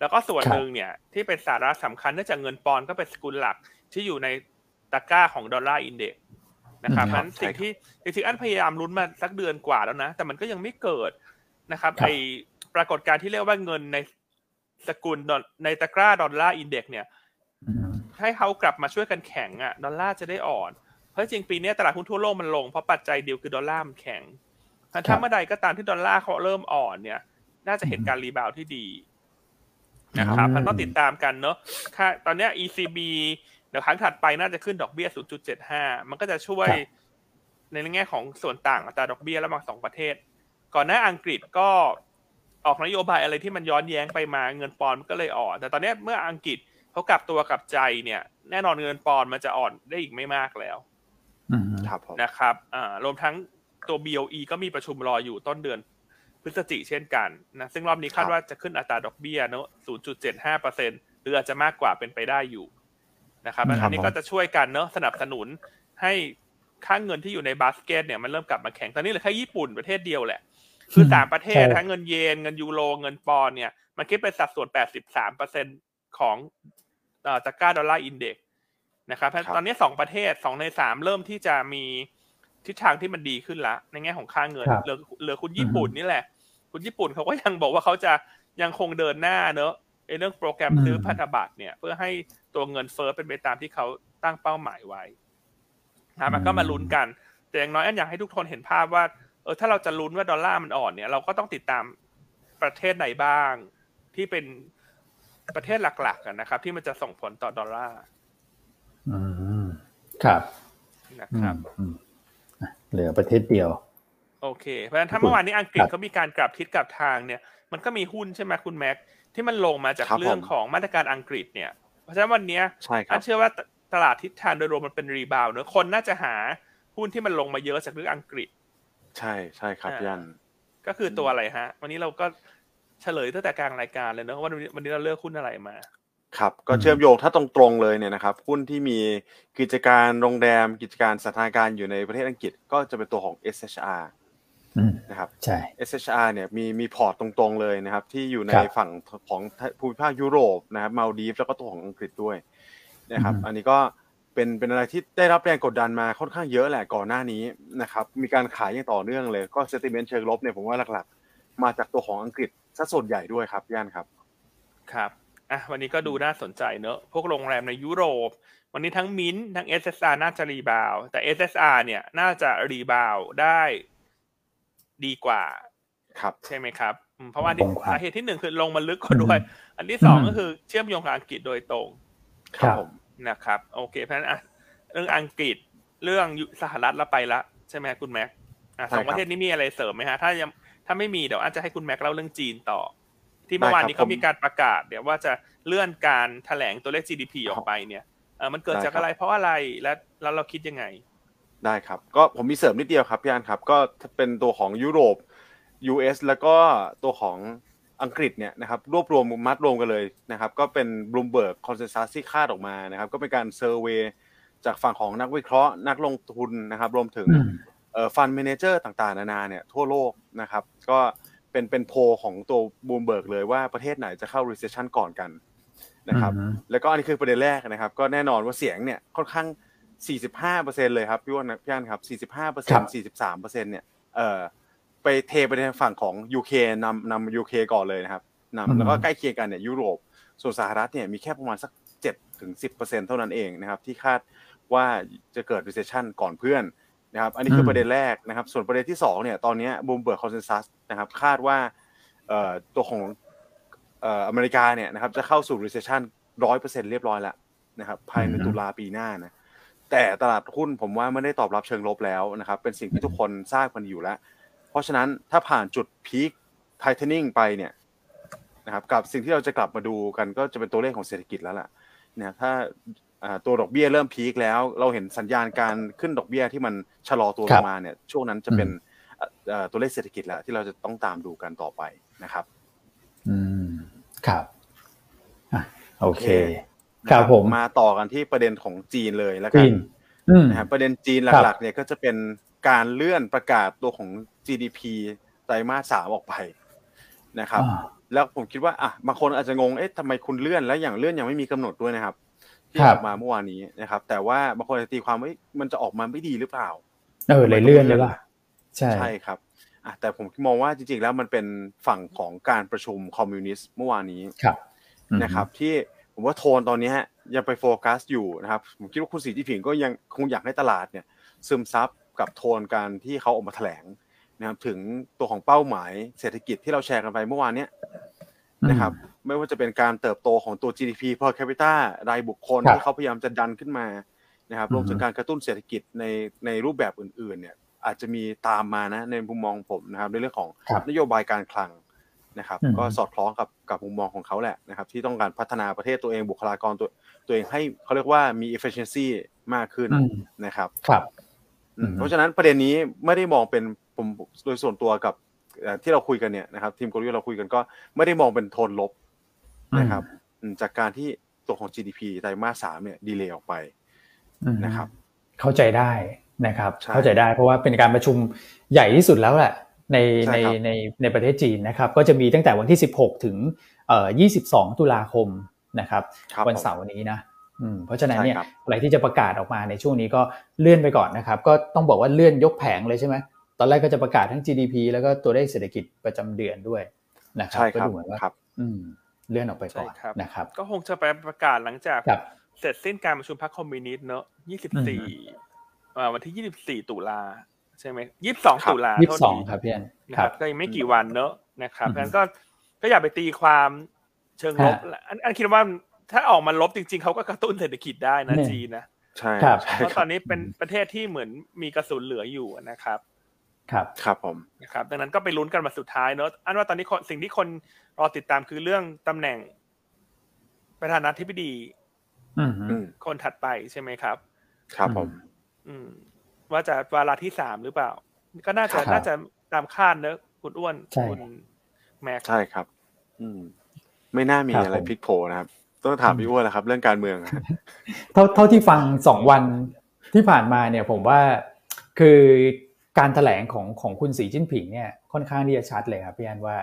แล้วก็ส่วนหนึ่งเนี่ย ที่เป็นสาระสำคัญเนื่องจากเงินปอนด์ก็เป็นสกุลหลักที่อยู่ในตะกร้าของ dollar index นะครับนั้นสิ่งที่จริงๆอันพยายามลุ้นมาสักเดือนกว่าแล้วนะ แต่มันก็ยังไม่เกิดนะครับไอปรากฏการณ์ที่เรียกว่าเงินในสกุลในตะกร้า dollar index เนี่ย ให้เขากลับมาช่วยกันแข็งอะดอลลาร์จะได้อ่อน เพราะจริงปีนี้ตลาดหุ้นทั่วโลกมันลงเพราะปัจจัยเดียวคือดอลลาร์มันแข็งถ้าเมื่อใดก็ตามที่ดอลลาร์เขาเริ่มอ่อนเนี่ย น่าจะเห็นการรีบาวที่ดีนะครับมันต้องติดตามกันเนอะค่าตอนนี้ ECB เดี๋ยวครั้งถัดไปน่าจะขึ้นดอกเบี้ย 0.75 มันก็จะช่วยในแง่ของส่วนต่างอัตราดอกเบี้ยระหว่างสองประเทศ ก่อนหน้าอังกฤษก็ออกนโยบายอะไรที่มันย้อนแย้งไปมาเงินปอนด์ก็เลยอ่อน แต่ตอนนี้เมื่ออังกฤษเขากลับตัวกลับใจเนี่ย แน่นอนเงินปอนด์มันจะอ่อนได้อีกไม่มากแล้วนะครับอ่ารวมทั้งตัว BOE ก็มีประชุมรออยู่ต้นเดือนพฤศจิเช่นกันนะซึ่งรอบนี้คาดว่าจะขึ้นอัตราดอกเบี้ยเนอะ0.75เปอร์เซ็นต์หรืออาจจะมากกว่าเป็นไปได้อยู่ นะครับอันนี้ก็จะช่วยกันเนอะสนับสนุนให้ค่าเงินที่อยู่ในบาสเกตเนี่ยมันเริ่มกลับมาแข็งตอนนี้เหลือแค่ญี่ปุ่นประเทศเดียวแหละ คือสามประเทศทั้งเงินเยนเงินยูโรเงินปอนด์เนี่ย มันคิดเป็นสัดส่วนแปดสิบสามเปอร์เซ็นของตะก้าดอลลาร์อินเด็กนะครับตอนนี้สองประเทศสองในสามเริ่มที่จะมีทิศทางที่มันดีขึ้นละ ในแง่ของค่าเงินเหลือเหลือคุณญี่ปุ่นนี่แหละ คุณญี่ปุ่นเขาก็ยังบอกว่าเขาจะยังคงเดินหน้าเนอะไอ้ เรื่องโปรแกรมซื้อพันธบัตรเนี่ย เพื่อให้ตัวเงินเฟ้อเป็นไปตามที่เขาตั้งเป้าหมายไว้นะมันก็มาลุ้นกัน แต่อย่างน้อยอันอยากให้ทุกคนเห็นภาพว่าเออถ้าเราจะลุ้นว่าดอลลาร์มันอ่อนเนี่ยเราก็ต้องติดตามประเทศไหนบ้าง ที่เป็นประเทศหลักๆกันนะครับ ที่มันจะส่งผลต่อดอลลาร์อืมครับนะครับเหลือประเทศเดียว โอเค เพราะฉะนั้นถ้าเมื่อวานนี้อังกฤษเขามีการกลับทิศกลับทางเนี่ย มันก็มีหุ้นใช่ไหมคุณแม็กที่มันลงมาจากเรื่องของมาตรการอังกฤษเนี่ย เพราะฉะนั้นวันนี้อันเชื่อว่าตลาดทิศทางโดยรวมมันเป็นรีบาวเนอะคนน่าจะหาหุ้นที่มันลงมาเยอะจากเรื่องอังกฤษ ใช่ใช่ครับยันก็คือตัวอะไรฮะ วันนี้เราก็เฉลยตั้งแต่กลางรายการเลยเนอะว่าวันนี้เราเลือกหุ้นอะไรมาครับก็เชื่อมโยงถ้าตรงๆเลยเนี่ยนะครับหุ้นที่มีกิจการโรงแรมกิจการสถานการอยู่ในประเทศอังกฤษ ก็จะเป็นตัวของ SHR นะครับ ใช่ SHR เนี่ยมีมีพอร์ตตรงๆเลยนะครับ ที่อยู่ในฝั่งของภูมิภาคยุโรปนะครับมัลดีฟส์แล้วก็ตัวของอังกฤษด้วยนะครับ อันนี้ก็เป็นเป็นอะไรที่ได้รับแรงกดดันมาค่อนข้างเยอะแหละก่อนหน้านี้นะครับ มีการขายอย่างต่อเนื่องเลย ก็ sentiment เชิงลบเนี่ยผมว่าหลักๆ มาจากตัวของอังกฤษซะส่วนใหญ่ด้วยครับย่านครับ ครับอะวันนี้ก็ดูน่าสนใจเนอะพวกโรงแรมในยุโรป วันนี้ทั้งมินทั้ง SHR น่าจะ rebound แต่ SHR เนี่ยน่าจะ rebound ได้ ดีกว่าครับ ใช่ไหมครับ เพราะว่าสาเหตุที่หนึ่งคือลงมาลึกกว่าด้วย อันที่สองก็คือเชื่อมโยงกับอังกฤษโดยตรง ครับผมนะครับ โอเคเพราะฉะนั้นเรื่องอังกฤษเรื่องสหรัฐแล้วไปละใช่ไหมคุณแม็กสองประเทศนี้มีอะไรเสริมไหมฮะถ้ายังถ้าไม่มีเดี๋ยวอาจจะให้คุณแม็กเล่าเรื่องจีนต่อ ที่เมื่อวานนี้ได้ครับเขามีการประกาศเดี๋ยวว่าจะเลื่อนการแถลงตัวเลข GDP ออกไปเนี่ยเออมันเกิดจากได้ครับอะไรเพราะอะไรและแล้วเราคิดยังไง ได้ครับ ก็ผมมีเสริมนิดเดียวครับพี่อันครับ ก็เป็นตัวของยุโรป US แล้วก็ตัวของอังกฤษเนี่ยนะครับรวบรวมมัดรวมกันเลยนะครับ ก็เป็น Bloomberg Consensus ที่คาดออกมานะครับ ก็เป็นการ survey จากฝั่งของนักวิเคราะห์ นักลงทุนนะครับ รวมถึงอืมเอ่อ fund manager ต่างๆ นานาเนี่ยทั่วโลกนะครับ ก็เป็นเป็นโพลของตัว Bloomberg เลยว่าประเทศไหนจะเข้า recession ก่อนกันนะครับอืมแล้วก็อันนี้คือประเด็นแรกนะครับ ก็แน่นอนว่าเสียงเนี่ยค่อนข้าง 45%เลยครับพี่อันนะพี่อันครับ45% 43%เนี่ยเอ่อไปเทไปในฝั่งของ UK นำนำ UK ก่อนเลยนะครับนำแล้วก็ใกล้เคียงกันเนี่ยยุโรป ส่วนสหรัฐเนี่ยมีแค่ประมาณสัก7ถึง10%เท่านั้นเองนะครับที่คาดว่าจะเกิด recession ก่อนเพื่อนนะครับอันนี้คือประเด็นแรกนะครับ ส่วนประเด็นที่สองเนี่ยตอนเนี้ย Bloomberg Consensus นะครับคาดว่าเอ่อตัวของเอ่ออเมริกาเนี่ยนะครับจะเข้าสู่ recession ร้อยเปอร์เซ็นเรียบร้อยแล้วนะครับภายในอืมตุลาปีหน้านะ แต่ตลาดหุ้นผมว่าไม่ได้ตอบรับเชิงลบแล้วนะครับ เป็นสิ่งที่ทุกคนทราบกันอยู่แล้ว เพราะฉะนั้นถ้าผ่านจุดพีคไทเทนิ่งไปเนี่ยนะครับกับสิ่งที่เราจะกลับมาดูกันก็จะเป็นตัวเลขของเศรษฐกิจแล้วล่ะเนี่ยถ้าอ่าตัวดอกเบี้ยเริ่มพีคแล้ว เราเห็นสัญญาณการขึ้นดอกเบี้ยที่มันชะลอตัวคลรังบมาเนี่ย ช่วงนั้นจะเป็นเอ่อเอ่อตัวเลขเศรษฐกิจแล้วที่เราจะต้องตามดูกันต่อไปนะครับ อืม ครับอะโอเคนะ ครับผมมาต่อกันที่ประเด็นของจีนเลยแล้วกกัรีนนอืมนะครับประเด็นจีนครับหลักๆเนี่ยก็จะเป็นการเลื่อนประกาศตัวของ GDP ไตรมาสสามออกไปนะครับอ่าแล้วผมคิดว่าอะบางคนอาจจะงงเอ๊ะทำไมคุณเลื่อนแล้วอย่างเลื่อนยังไม่มีกำหนดด้วยนะครับที่ครัอบอกมาเมื่อวานนี้นะครับ แต่ว่าบางคนอาจจะตีความว่าเอ๊ะมันจะออกมาไม่ดีหรือเปล่าเออเลยเลื่อนเลยล่ะใช่ใช่ครับอะแต่ผมมองว่าจริงๆแล้วมันเป็นฝั่งของการประชุมคอมมิวนิสต์เมื่อวานนี้ครับอืมนะครับ ที่ ผมว่าโทนตอนนี้ฮะยังไปโฟกัสอยู่นะครับ ผมคิดว่าคุณสีจิ้นผิงก็ยังคงอยากให้ตลาดเนี่ยซึมซับกับโทนการที่เขาออกมาแถลงนะครับถึงตัวของเป้าหมายเศรษฐกิจที่เราแชร์กันไปเมื่อวานเนี้ยนะครับไม่ว่าจะเป็นการเติบโตของตัว GDP per capita รายบุคคลครับที่เขาพยายามจะดันขึ้นมานะครับอือฮึรวมถึงการกระตุ้นเศรษฐกิจในในรูปแบบอื่น ๆ เนี่ยอาจจะมีตามมานะในมุมมองผมนะครับในเรื่องของครับนโยบายการคลัง นะครับอืมก็สอดคล้องกับกับมุมมองของเขาแหละนะครับ ที่ต้องการพัฒนาประเทศตัวเองบุคลากรตัวตัวเองให้เขาเรียกว่ามี efficiency มากขึ้นอืมนะครับ ครับอืมอืมเพราะฉะนั้นประเด็นนี้ไม่ได้มองเป็นผมโดยส่วนตัวกับเอ่อที่เราคุยกันเนี่ยนะครับ ทีมกลยุทธ์เราคุยกันก็ไม่ได้มองเป็นโทนลบนะครับอืมจากการที่ตัวของ GDP ไตรมาสสามเนี่ยดีเลย์ออกไปอืมนะครับ เข้าใจได้นะครับใช่เข้าใจได้เพราะว่าเป็นการประชุมใหญ่ที่สุดแล้วแหละ ในใช่ในครับในในประเทศจีนนะครับ ก็จะมีตั้งแต่วันที่ 16 ถึงเอ่อ22 ตุลาคมนะครับครับวันผมเสาร์นี้นะอืมเพราะฉะนั้นเนี่ยใช่ครับอะไรที่จะประกาศออกมาในช่วงนี้ก็เลื่อนไปก่อนนะครับ ก็ต้องบอกว่าเลื่อนยกแผงเลยใช่ไหมตอนแรกก็จะประกาศทั้ง GDP แล้วก็ตัวเลขเศรษฐกิจประจำเดือนด้วยนะครับใช่ก็ครับดูเหมือนว่าครับอืมเลื่อนออกไปก่อนใช่ครับนะครับ ก็คงจะไปประกาศหลังจากครับเสร็จสิ้นการประชุมพรรคคอมมิวนิสต์เนอะอืม24อ่าวันที่ 24 ตุลา ใช่ไหม22ครับตุลายี่โทสิษบสองทีครับพี่อันนะครับก็ยังไม่กี่วันเนอะนะครับอืมงั้นก็ก็อย่าไปตีความเชิงลบฮะอันอันคิดว่าถ้าออกมาลบจริง ๆเขาก็กระตุ้นเศรษฐกิจได้นะเนี่ยจีนนะใช่ครับใช่เพราะคตรัอบนนี้เป็นประเทศที่เหมือนมีกระสุนเหลืออยู่นะครับ ครับครับผมนะครับดังนั้นก็ไปลุ้นกันมาสุดท้ายเนอะอันว่าตอนนี้คนสิ่งที่คนรอติดตามคือเรื่องตำแหน่งประธานาธิบดีอืมอืมคนถัดไปใช่ไหมครับ ครับผม อืม ว่าจะวาระที่สามหรือเปล่า ก็น่าจะครับน่าจะตามคาดเนอะคุณอ้วนใช่คุณแม็กใช่ครับ อืม ไม่น่ามีครับอะไรผมพลิกโผนะครับ ต้องถามพี่อ้วนนะครับ เรื่องการเมืองอะเท่าเท่าที่ฟังสองวันที่ผ่านมาเนี่ย ผมว่าคือการแถลงของของคุณสีจิ้นผิงเนี่ยค่อนข้างที่จะชัดเลยครับพี่อันว่า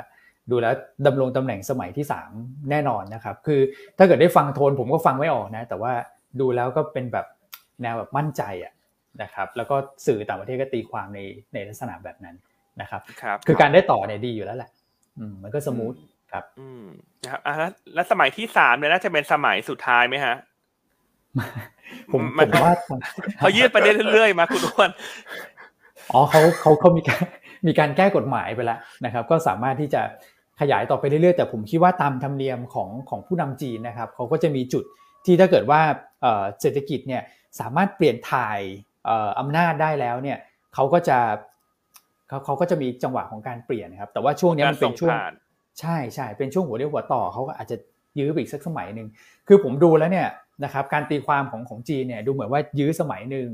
ดูแล้วดำรงตำแหน่งสมัยที่สามแน่นอนนะครับ คือถ้าเกิดได้ฟังโทนผมก็ฟังไม่ออกนะ แต่ว่าดูแล้วก็เป็นแบบแนวแบบมั่นใจอะ นะครับแล้วก็สื่อต่างประเทศก็ตีความในในลักษณะแบบนั้นนะครับครับคือการได้ต่อเนี่ยดีอยู่แล้วแหละอืมมันก็สมูทครับ อืมนะครับอะแล้วแล้วสมัยที่สามเนี่ยน่าจะเป็นสมัยสุดท้ายไหมฮะผมผมันมว่าเขายืดไปได้เรื่อยๆมาคุณอ้วนอ๋อเขาเขาเขามีการมีการแก้กฎหมายไปแล้วนะครับ ก็สามารถที่จะขยายต่อไปเรื่อยๆ แต่ผมคิดว่าตามธรรมเนียมของของผู้นำจีนนะครับเขาก็จะมีจุดที่ถ้าเกิดว่าเอ่อเศรษฐกิจเนี่ยสามารถเปลี่ยนถ่ายเอ่ออำนาจได้แล้วเนี่ยเขาก็จะเขาเขาก็จะมีจังหวะของการเปลี่ยนนะครับ แต่ว่าช่วงนี้มันเป็นช่วงการส่งผ่านใช่ใช่เป็นช่วงหัวเรียวหัวต่อเขาก็อาจจะยื้อไปอีกสักสมัยหนึ่งคือผมดูแล้วเนี่ยนะครับการตีความของของจีนเนี่ยดูเหมือนว่ายื้อสมัยหนึ่ง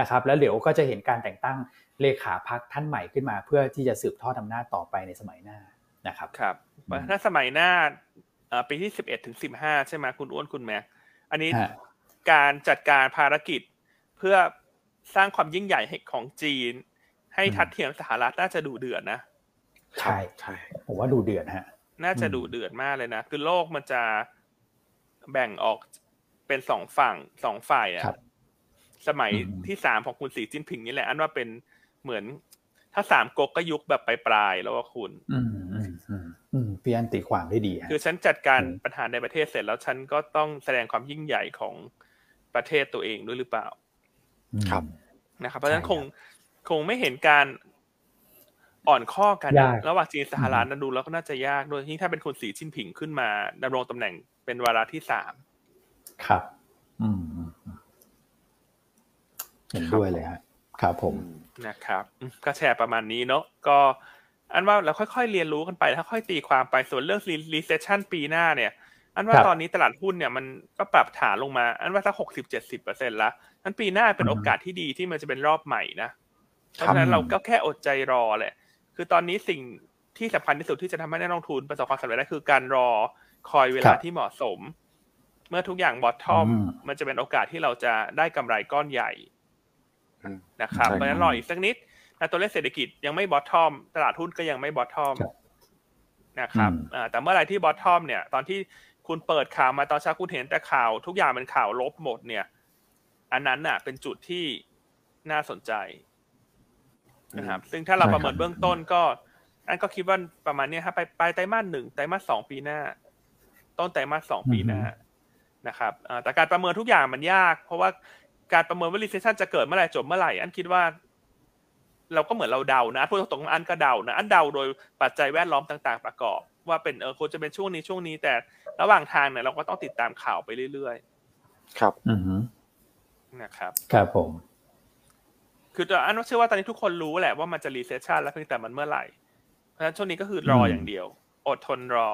นะครับแล้วเดี๋ยวก็จะเห็นการแต่งตั้งเลขาพักท่านใหม่ขึ้นมา เพื่อที่จะสืบทอดอำนาจต่อไปในสมัยหน้านะครับครับถ้าสมัยหน้าปีที่สิบเอ็ดถึงสิบห้าใช่ไหมคุณอ้วนคุณแม็กอันนี้การจัดการภารกิจเพื่อ สร้างความยิ่งใหญ่ของจีน ให้ทัดเทียมสหรัฐน่าจะดูเดือดนะใช่ใช่ผมว่าดูเดือดฮะ น่าจะดูเดือดมากเลยนะคือโลกมันจะแบ่งออกเป็นสองฝั่งสองฝ่ายอะสมัยที่สามของคุณสีจิ้นผิงนี่แหละ อันว่าเป็นเหมือนถ้าสามก๊กก็ยุคแบบปลายๆแล้วว่าคุณอืมอืมอืมอืมพี่อันตีความได้ดีคือฉันจัดการปัญหาในประเทศเสร็จแล้วฉันก็ต้องแสดงความยิ่งใหญ่ของประเทศตัวเองด้วยหรือเปล่า ครับ นะครับเพราะฉะนั้นคงคงไม่เห็นการอ่อนข้อกัน ระหว่างจีนสหรัฐนะดูแล้วก็น่าจะยากโดยที่ถ้าเป็นคนสีชิ้นผิงขึ้นมาดำรงตำแหน่งเป็นวาระที่สามครับ อืมเห็นด้วยเลยครับครับผมนะครับก็แชร์ประมาณนี้เนาะก็ อันว่าเราค่อยๆเรียนรู้กันไปถ้าค่อยตีความไปส่วนเรื่อง recession ปีหน้าเนี่ย อันว่าตอนนี้ตลาดหุ้นเนี่ยมันก็ปรับฐานลงมา อันว่าสักหกสิบเจ็ดสิบเปอร์เซ็นต์ละนั้นปีหน้าเป็นโอกาสที่ดีที่มันจะเป็นรอบใหม่นะ เพราะฉะนั้นเราก็แค่อดใจรอแหละ คือตอนนี้สิ่งที่สำคัญที่สุดที่จะทำให้นักลงทุนประสบความสำเร็จได้คือการรอคอยเวลาที่เหมาะสม เมื่อทุกอย่าง bottom มันจะเป็นโอกาสที่เราจะได้กำไรก้อนใหญ่นะครับเพราะฉะนั้นรออีกสักนิดนะตัวเลขเศรษฐกิจยังไม่ bottom ตลาดหุ้นก็ยังไม่ bottom นะครับแต่เมื่อไหร่ที่ bottom เนี่ย ตอนที่ คุณเปิดข่าวมาตอนเช้าคุณเห็นแต่ข่าวทุกอย่างเป็นข่าวลบหมดเนี่ย อันนั้นน่ะ เป็นจุดที่น่าสนใจนะครับ ซึ่งถ้าเราประเมินเบื้องต้นก็อันก็คิดว่าประมาณนี้ครับไปปลายไตรมาสหนึ่งไตรมาสสองปีหน้า ต้นไตรมาสสองปีหน้านะครับแต่การประเมินทุกอย่างมันยาก เพราะว่าการประเมินว่า recession จะเกิดเมื่อไหร่จบเมื่อไหร่ อันคิดว่า เราก็เหมือนเราเดานะพูดตรงๆอันก็เดานะอันเดาโดยปัจจัยแวดล้อมต่าง ๆ ประกอบ ว่าเป็นเออควรจะเป็นช่วงนี้ช่วงนี้ แต่ระหว่างทางเนี่ยเราก็ต้องติดตามข่าวไปเรื่อยๆ ครับ อือนะครับ ครับผม คือตัวอันเชื่อว่าตอนนี้ทุกคนรู้แหละว่ามันจะ recession แล้วเพียงแต่มันเมื่อไหร่ เพราะฉะนั้นช่วงนี้ก็คือรออย่างเดียว อดทนรอ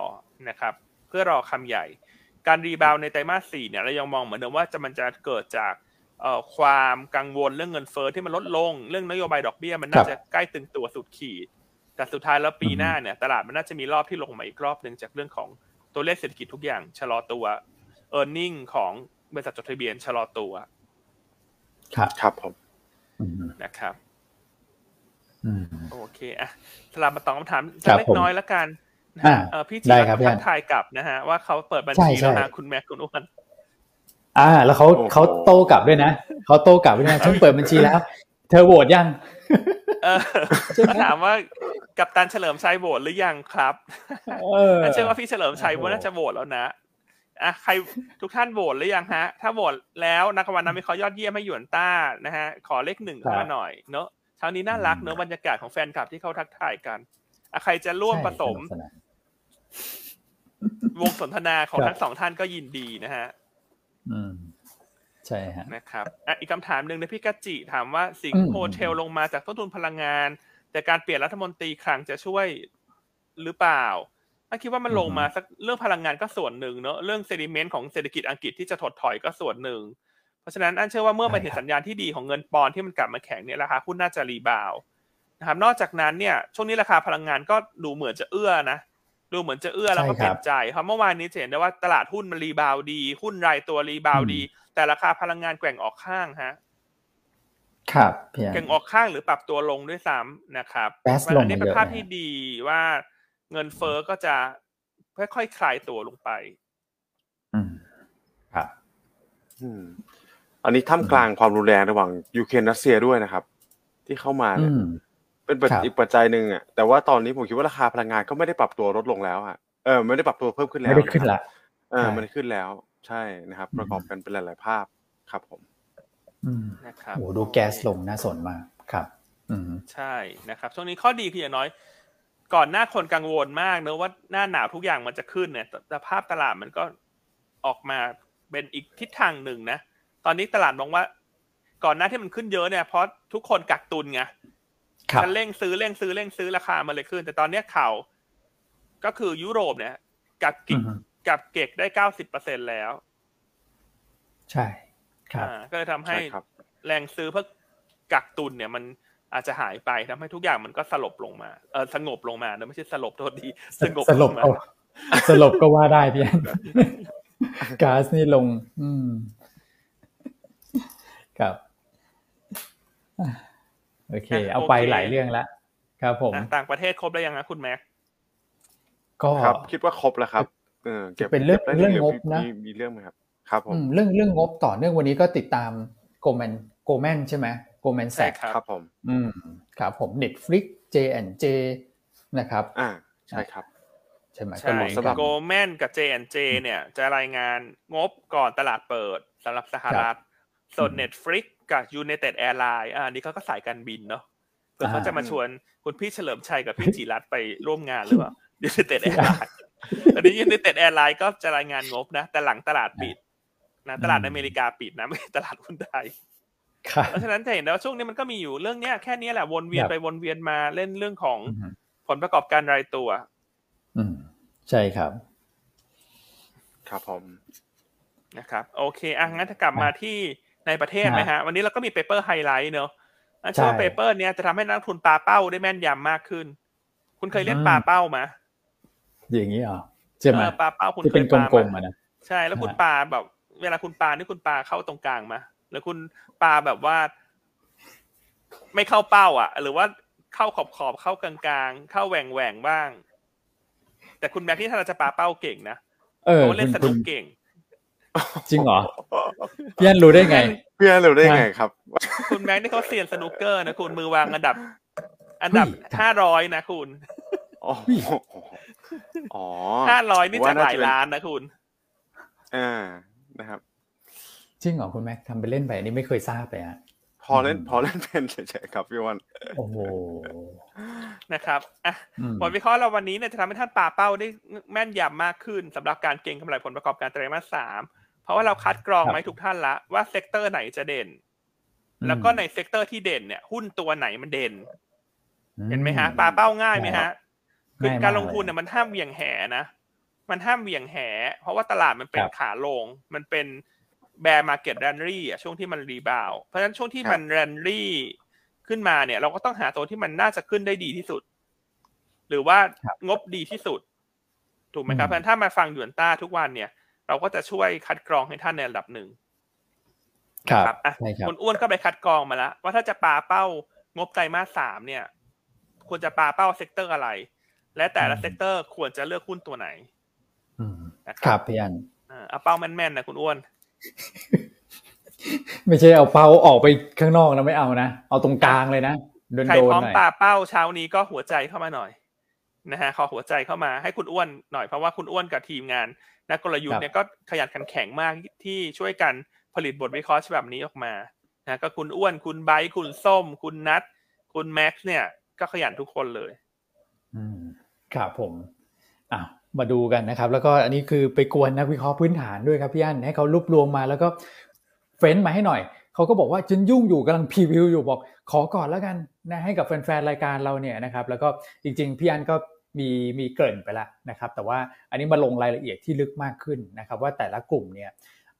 นะครับ เพื่อรอคำใหญ่ การ rebound ในไตรมาสสี่เนี่ยเรายังมองเหมือนเดิมว่าจะมันจะเกิดจากความกังวลเรื่องเงินเฟ้อที่มันลดลง เรื่องนโยบายดอกเบี้ยมันน่าจะใกล้ตึงตัวสุดขีด แต่สุดท้ายแล้วปีหน้าเนี่ย ตลาดมันน่าจะมีรอบที่ลงมาอีกรอบหนึ่งจากเรื่องของตัวเลขเศรษฐกิจทุกอย่างชะลอตัว e a r n i n g ของบริษัทจดทะเบียนชะลอตัว ครับครับผมนะครับโอเคอะสลับมาตอบคำถามเล็กน้อยแล้วกันพี่จีทักทายกลับนะฮะ ว่าเขาเปิดบัญชีแล้วนะคุณแม็กคุณอ้วนอ่า แล้วเขาเขาโต้กลับด้วยนะเขาโต้กลับด้วยนะฉันเปิดบัญชีแล้ว เธอโหวตยังเออถามว่ากับตันเฉลิมชัยโหวตหรือยังครับเชื่อว่าพี่เฉลิมชัยว่าน่าจะโหวตแล้วนะอะใครทุกท่านโหวตหรือยังฮะ ถ้าโหวตแล้วนักวันนั้นมีเขายอดเยี่ยมให้หยวนต้านะฮะ ขอเลขหนึ่งเข้ามาหน่อยเนอะเช้านี้น่ารักเนอะบรรยากาศของแฟนคลับที่เขาทักทายกันอะใครจะร่วมผสม วงสนทนาของทั้งสองท่านก็ยินดีนะฮะ อืม ใช่ฮะนะครับอะอีกคำถามหนึ่งในพี่กัจจิถามว่าสิงโฮเทลลงมาจากต้นทุนพลังงาน แต่การเปลี่ยนรัฐมนตรีคลังจะช่วยหรือเปล่าอันคิดว่ามันลงมาสักเรื่องพลังงานก็ส่วนหนึ่งเนอะเรื่อง sentiment ของเศรษฐกิจอังกฤษที่จะถดถอยก็ส่วนหนึ่ง เพราะฉะนั้นอันเชื่อว่าเมื่อมันเห็นสัญญาณที่ดีของเงินปอนด์ที่มันกลับมาแข็งเนี่ยราคาหุ้นน่าจะ rebound นะครับนอกจากนั้นเนี่ยช่วงนี้ราคาพลังงานก็ดูเหมือนจะเอื้อนะดูเหมือนจะเอื้อแล้วก็เปลี่ยนใจครับเมื่อวานนี้เห็นได้ว่าตลาดหุ้นมัน rebound ดี หุ้นรายตัว rebound ดี แต่ราคาพลังงานแกว่งออกข้างฮะครับแกว่งออกข้างหรือปรับตัวลงด้วยซ้ำนะครับอันนี้เป็นภาพที่ดีว่าเงินเฟอ้อก็จะค่อยๆคลายตัวลงไป อืมครับอืมอันนี้ท่ามกลางความรุนแรงระหว่างยูเครนรัสเซียด้วยนะครับ ที่เข้ามาเนี่ยเป็นอีกปัจจัยหนึ่งอะแต่ว่าตอนนี้ผมคิดว่าราคาพลังงานก็ไม่ได้ปรับตัวลดลงแล้วอะเออไม่ได้ปรับตัวเพิ่มขึ้นแล้วไม่ได้ขึ้นละเออมันขึ้นแล้ว ใช่นะครับ ประกอบกันเป็นหลายๆภาพครับผมอืมนะครับโอ้ดูแก๊สลงน่าสนมากครับอืมใช่นะครับ ช่วงนี้ข้อดีคืออย่างน้อย ก่อนหน้าคนกังวลมากเนอะว่าหน้าหนาวทุกอย่างมันจะขึ้นเนี่ยสภาพตลาดมันก็ออกมาเป็นอีกทิศทางหนึ่งนะตอนนี้ตลาดมองว่า ก่อนหน้าที่มันขึ้นเยอะเนี่ยเพราะทุกคนกักตุนไงฉันเร่งซื้อเร่งซื้อเร่งซื้อราคามาเลยขึ้น แต่ตอนนี้ข่าวก็คือยุโรปเนี่ยกับกิอืกม กับเก็กได้เก้าสิบเปอร์เซ็นแล้ว ใช่ ครับอ่าก็เลยทำให้ใช่ครับแรงซื้อเพื่อกักตุนเนี่ยมันอาจจะหายไปทำให้ทุกอย่างมันก็สลบลงมาเออสงบลงมานะไม่ใช่สลบโทษดีสงบสลบงมาเอาสลบก็ว่าได้พี่อันก๊าซนี่ลง อืมครับอะโอเค เอาไปหลายเรื่องแล้วครับผมอะต่างประเทศครบแล้วยังนะคุณแม็กก็ครับคิดว่าครบแล้วครับ เออเก็บเป็นเรื่องก็บได้เรื่องหงบนะมีมีเรื่องไหมครับครับผมอืมเรื่องเรื่องงบต่อเนื่องวันนี้ก็ติดตามโกลแมนโกลแมนใช่ไหมโกลแมนแซใช่กครับครับผม อืมครับผม Netflix J&J นะครับ อ่าใช่ครับใช่ไหมใช่ก็ลงสำหรับโกลแมนกับ J&J เนี่ยจะรายงานงบก่อนตลาดเปิดสำหรับสหรัฐส่วน Netflix กับ United Airlines อ่าอันนี้เขาก็สายการบินเนาะเผื่อเขาจะมาชวนคุณพี่เฉลิมชัยกับพี่จิรัตน์ไปร่วมงานหรือเปล่า United Airlines อันนี้ United Airlines ก็จะรายงานงบนะ แต่หลังตลาดปิดนะตลาดอเมริกาปิดนะไม่ใช่ตลาดหุ้นไทยครับเพราะฉะนั้นจะเห็นได้ว่าช่วงนี้มันก็มีอยู่เรื่องเนี้ยแค่เนี้ยแหละวนเวียนครับไปวนเวียนมาเล่นเรื่องของอืมผลประกอบการรายตัว อืมใช่ครับ ครับผมนะครับ โอเคอะงั้นถ้ากลับมาที่ในประเทศครับไหมฮะ วันนี้เราก็มีเปเปอร์ไฮไลท์เนอะอันเชื่อว่าใช่เปเปอร์เนี้ยจะทำให้นักลงทุนปลาเป้าได้แม่นยำมากขึ้น คุณเคยเล่นอืมปลาเป้าไหม อย่างนี้เหรอใช่ไหมเออปลาเป้าคุณที่เคเป็ยนปลากลไหมๆอะนะใช่แล้วคุณฮะปลาแบบ เวลาคุณปลานี่คุณปลาเข้าตรงกลางมาหรือคุณปลาแบบว่า ไม่เข้าเป้า อะ หรือว่าเข้าขอบขอบๆเข้ากลางๆเข้าแหว่งแหว่งๆบ้าง แต่คุณแม็กที่ถ้าเราจะปลาเป้าเก่งนะเอเพอราะว่าเล่นคุณสคุนุณกเก่งจริงเหรอพี่อันรู้ได้ไงพี่แอนรู้ได้ไงครับ คุณแม็กนี่เขาเซียนสนุกเกอร์นะคุณมือวางอันดับ อันดับเฮ้ยห้าร้อยนะคุณ อ๋ออ๋อห้าร้อยนี่ว่าจากหลายจะเป็ล้านนะคุณอ่านะครับ จริงเหรอคุณแม็กทำไปเล่นไปอันนี้ไม่เคยทราบเลยฮะพอเล่นอืมพอเล่นเป็นเฉยๆครับพี่วันโอ้โหนะครับอะอืมผลวิเคราะห์เราวันนี้เนี่ยจะทำให้ท่านปาเป้าได้แม่นยำมากขึ้นสำหรับการเก็งกำไรผลประกอบการไตรมาสสามเพราะว่าเราคัดกรองครับไว้ทุกท่านละว่า sector ไหนจะเด่น แล้วก็ใน sector ที่เด่นเนี่ย หุ้นตัวไหนมันเด่น เห็นไหมฮะปาเป้าง่ายไหมฮะ คือง่ายมากการลงทุนเนี่ยมันห้ามเหวี่ยงแหนะ มันห้ามเหวี่ยงแห เพราะว่าตลาดมันเป็นครับขาลง มันเป็น bear market rally อะช่วงที่มัน rebound เพราะฉะนั้นช่วงที่มันแรนลี่ขึ้นมาเนี่ย เราก็ต้องหาตัวที่มันน่าจะขึ้นได้ดีที่สุด หรือว่าครับงบดีที่สุด ถูกไหมครับอืมเพราะฉะนั้นถ้ามาฟังหยวนต้าทุกวันเนี่ย เราก็จะช่วยคัดกรองให้ท่านในระดับหนึ่งครับอะใช่ครับคุณอ้วนก็ไปคัดกรองมาแล้วว่าถ้าจะปาเป้างบไตรมาสสามเนี่ยควรจะปาเป้า sector อะไร และแต่ละอืม sector ควรจะเลือกหุ้นตัวไหนอืมนะครับครับพี่อันอ่าเอาเป้าแม่นๆนะคุณอ้วน ไม่ใช่เอาเป้าออกไปข้างนอกนะไม่เอานะ เอาตรงกลางเลยนะโดนใครโดนพร้อมหน่อยปาเป้าเช้านี้ก็หัวใจเข้ามาหน่อยนะฮะขอหัวใจเข้ามาให้คุณอ้วนหน่อยเพราะว่าคุณอ้วนกับทีมงานนักกลยุทธ์เนี่ยก็ขยันขันแข็งมากที่ช่วยกันผลิตบทวิเคราะห์ฉบับนี้ออกมานะก็คุณอ้วนคุณไบร์ทคุณส้ม คุณนัทคุณแม็กซ์เนี่ย ก็ขยันทุกคนเลย อืม ครับผมอะมาดูกันนะครับ แล้วก็อันนี้คือไปกวนนักวิเคราะห์พื้นฐานด้วยครับพี่อันให้เขารวบรวมมาแล้วก็เฟ้นมาให้หน่อยเขาก็บอกว่าจนยุ่งอยู่กำลังพรีวิวอยู่บอกขอก่อนแล้วกันนะให้กับแฟนๆรายการเราเนี่ยนะครับ แล้วก็จริงๆพี่อันก็มีมีเกริ่นไปแล้วนะครับ แต่ว่าอันนี้มาลงรายละเอียดที่ลึกมากขึ้นนะครับ ว่าแต่ละกลุ่มเนี่ย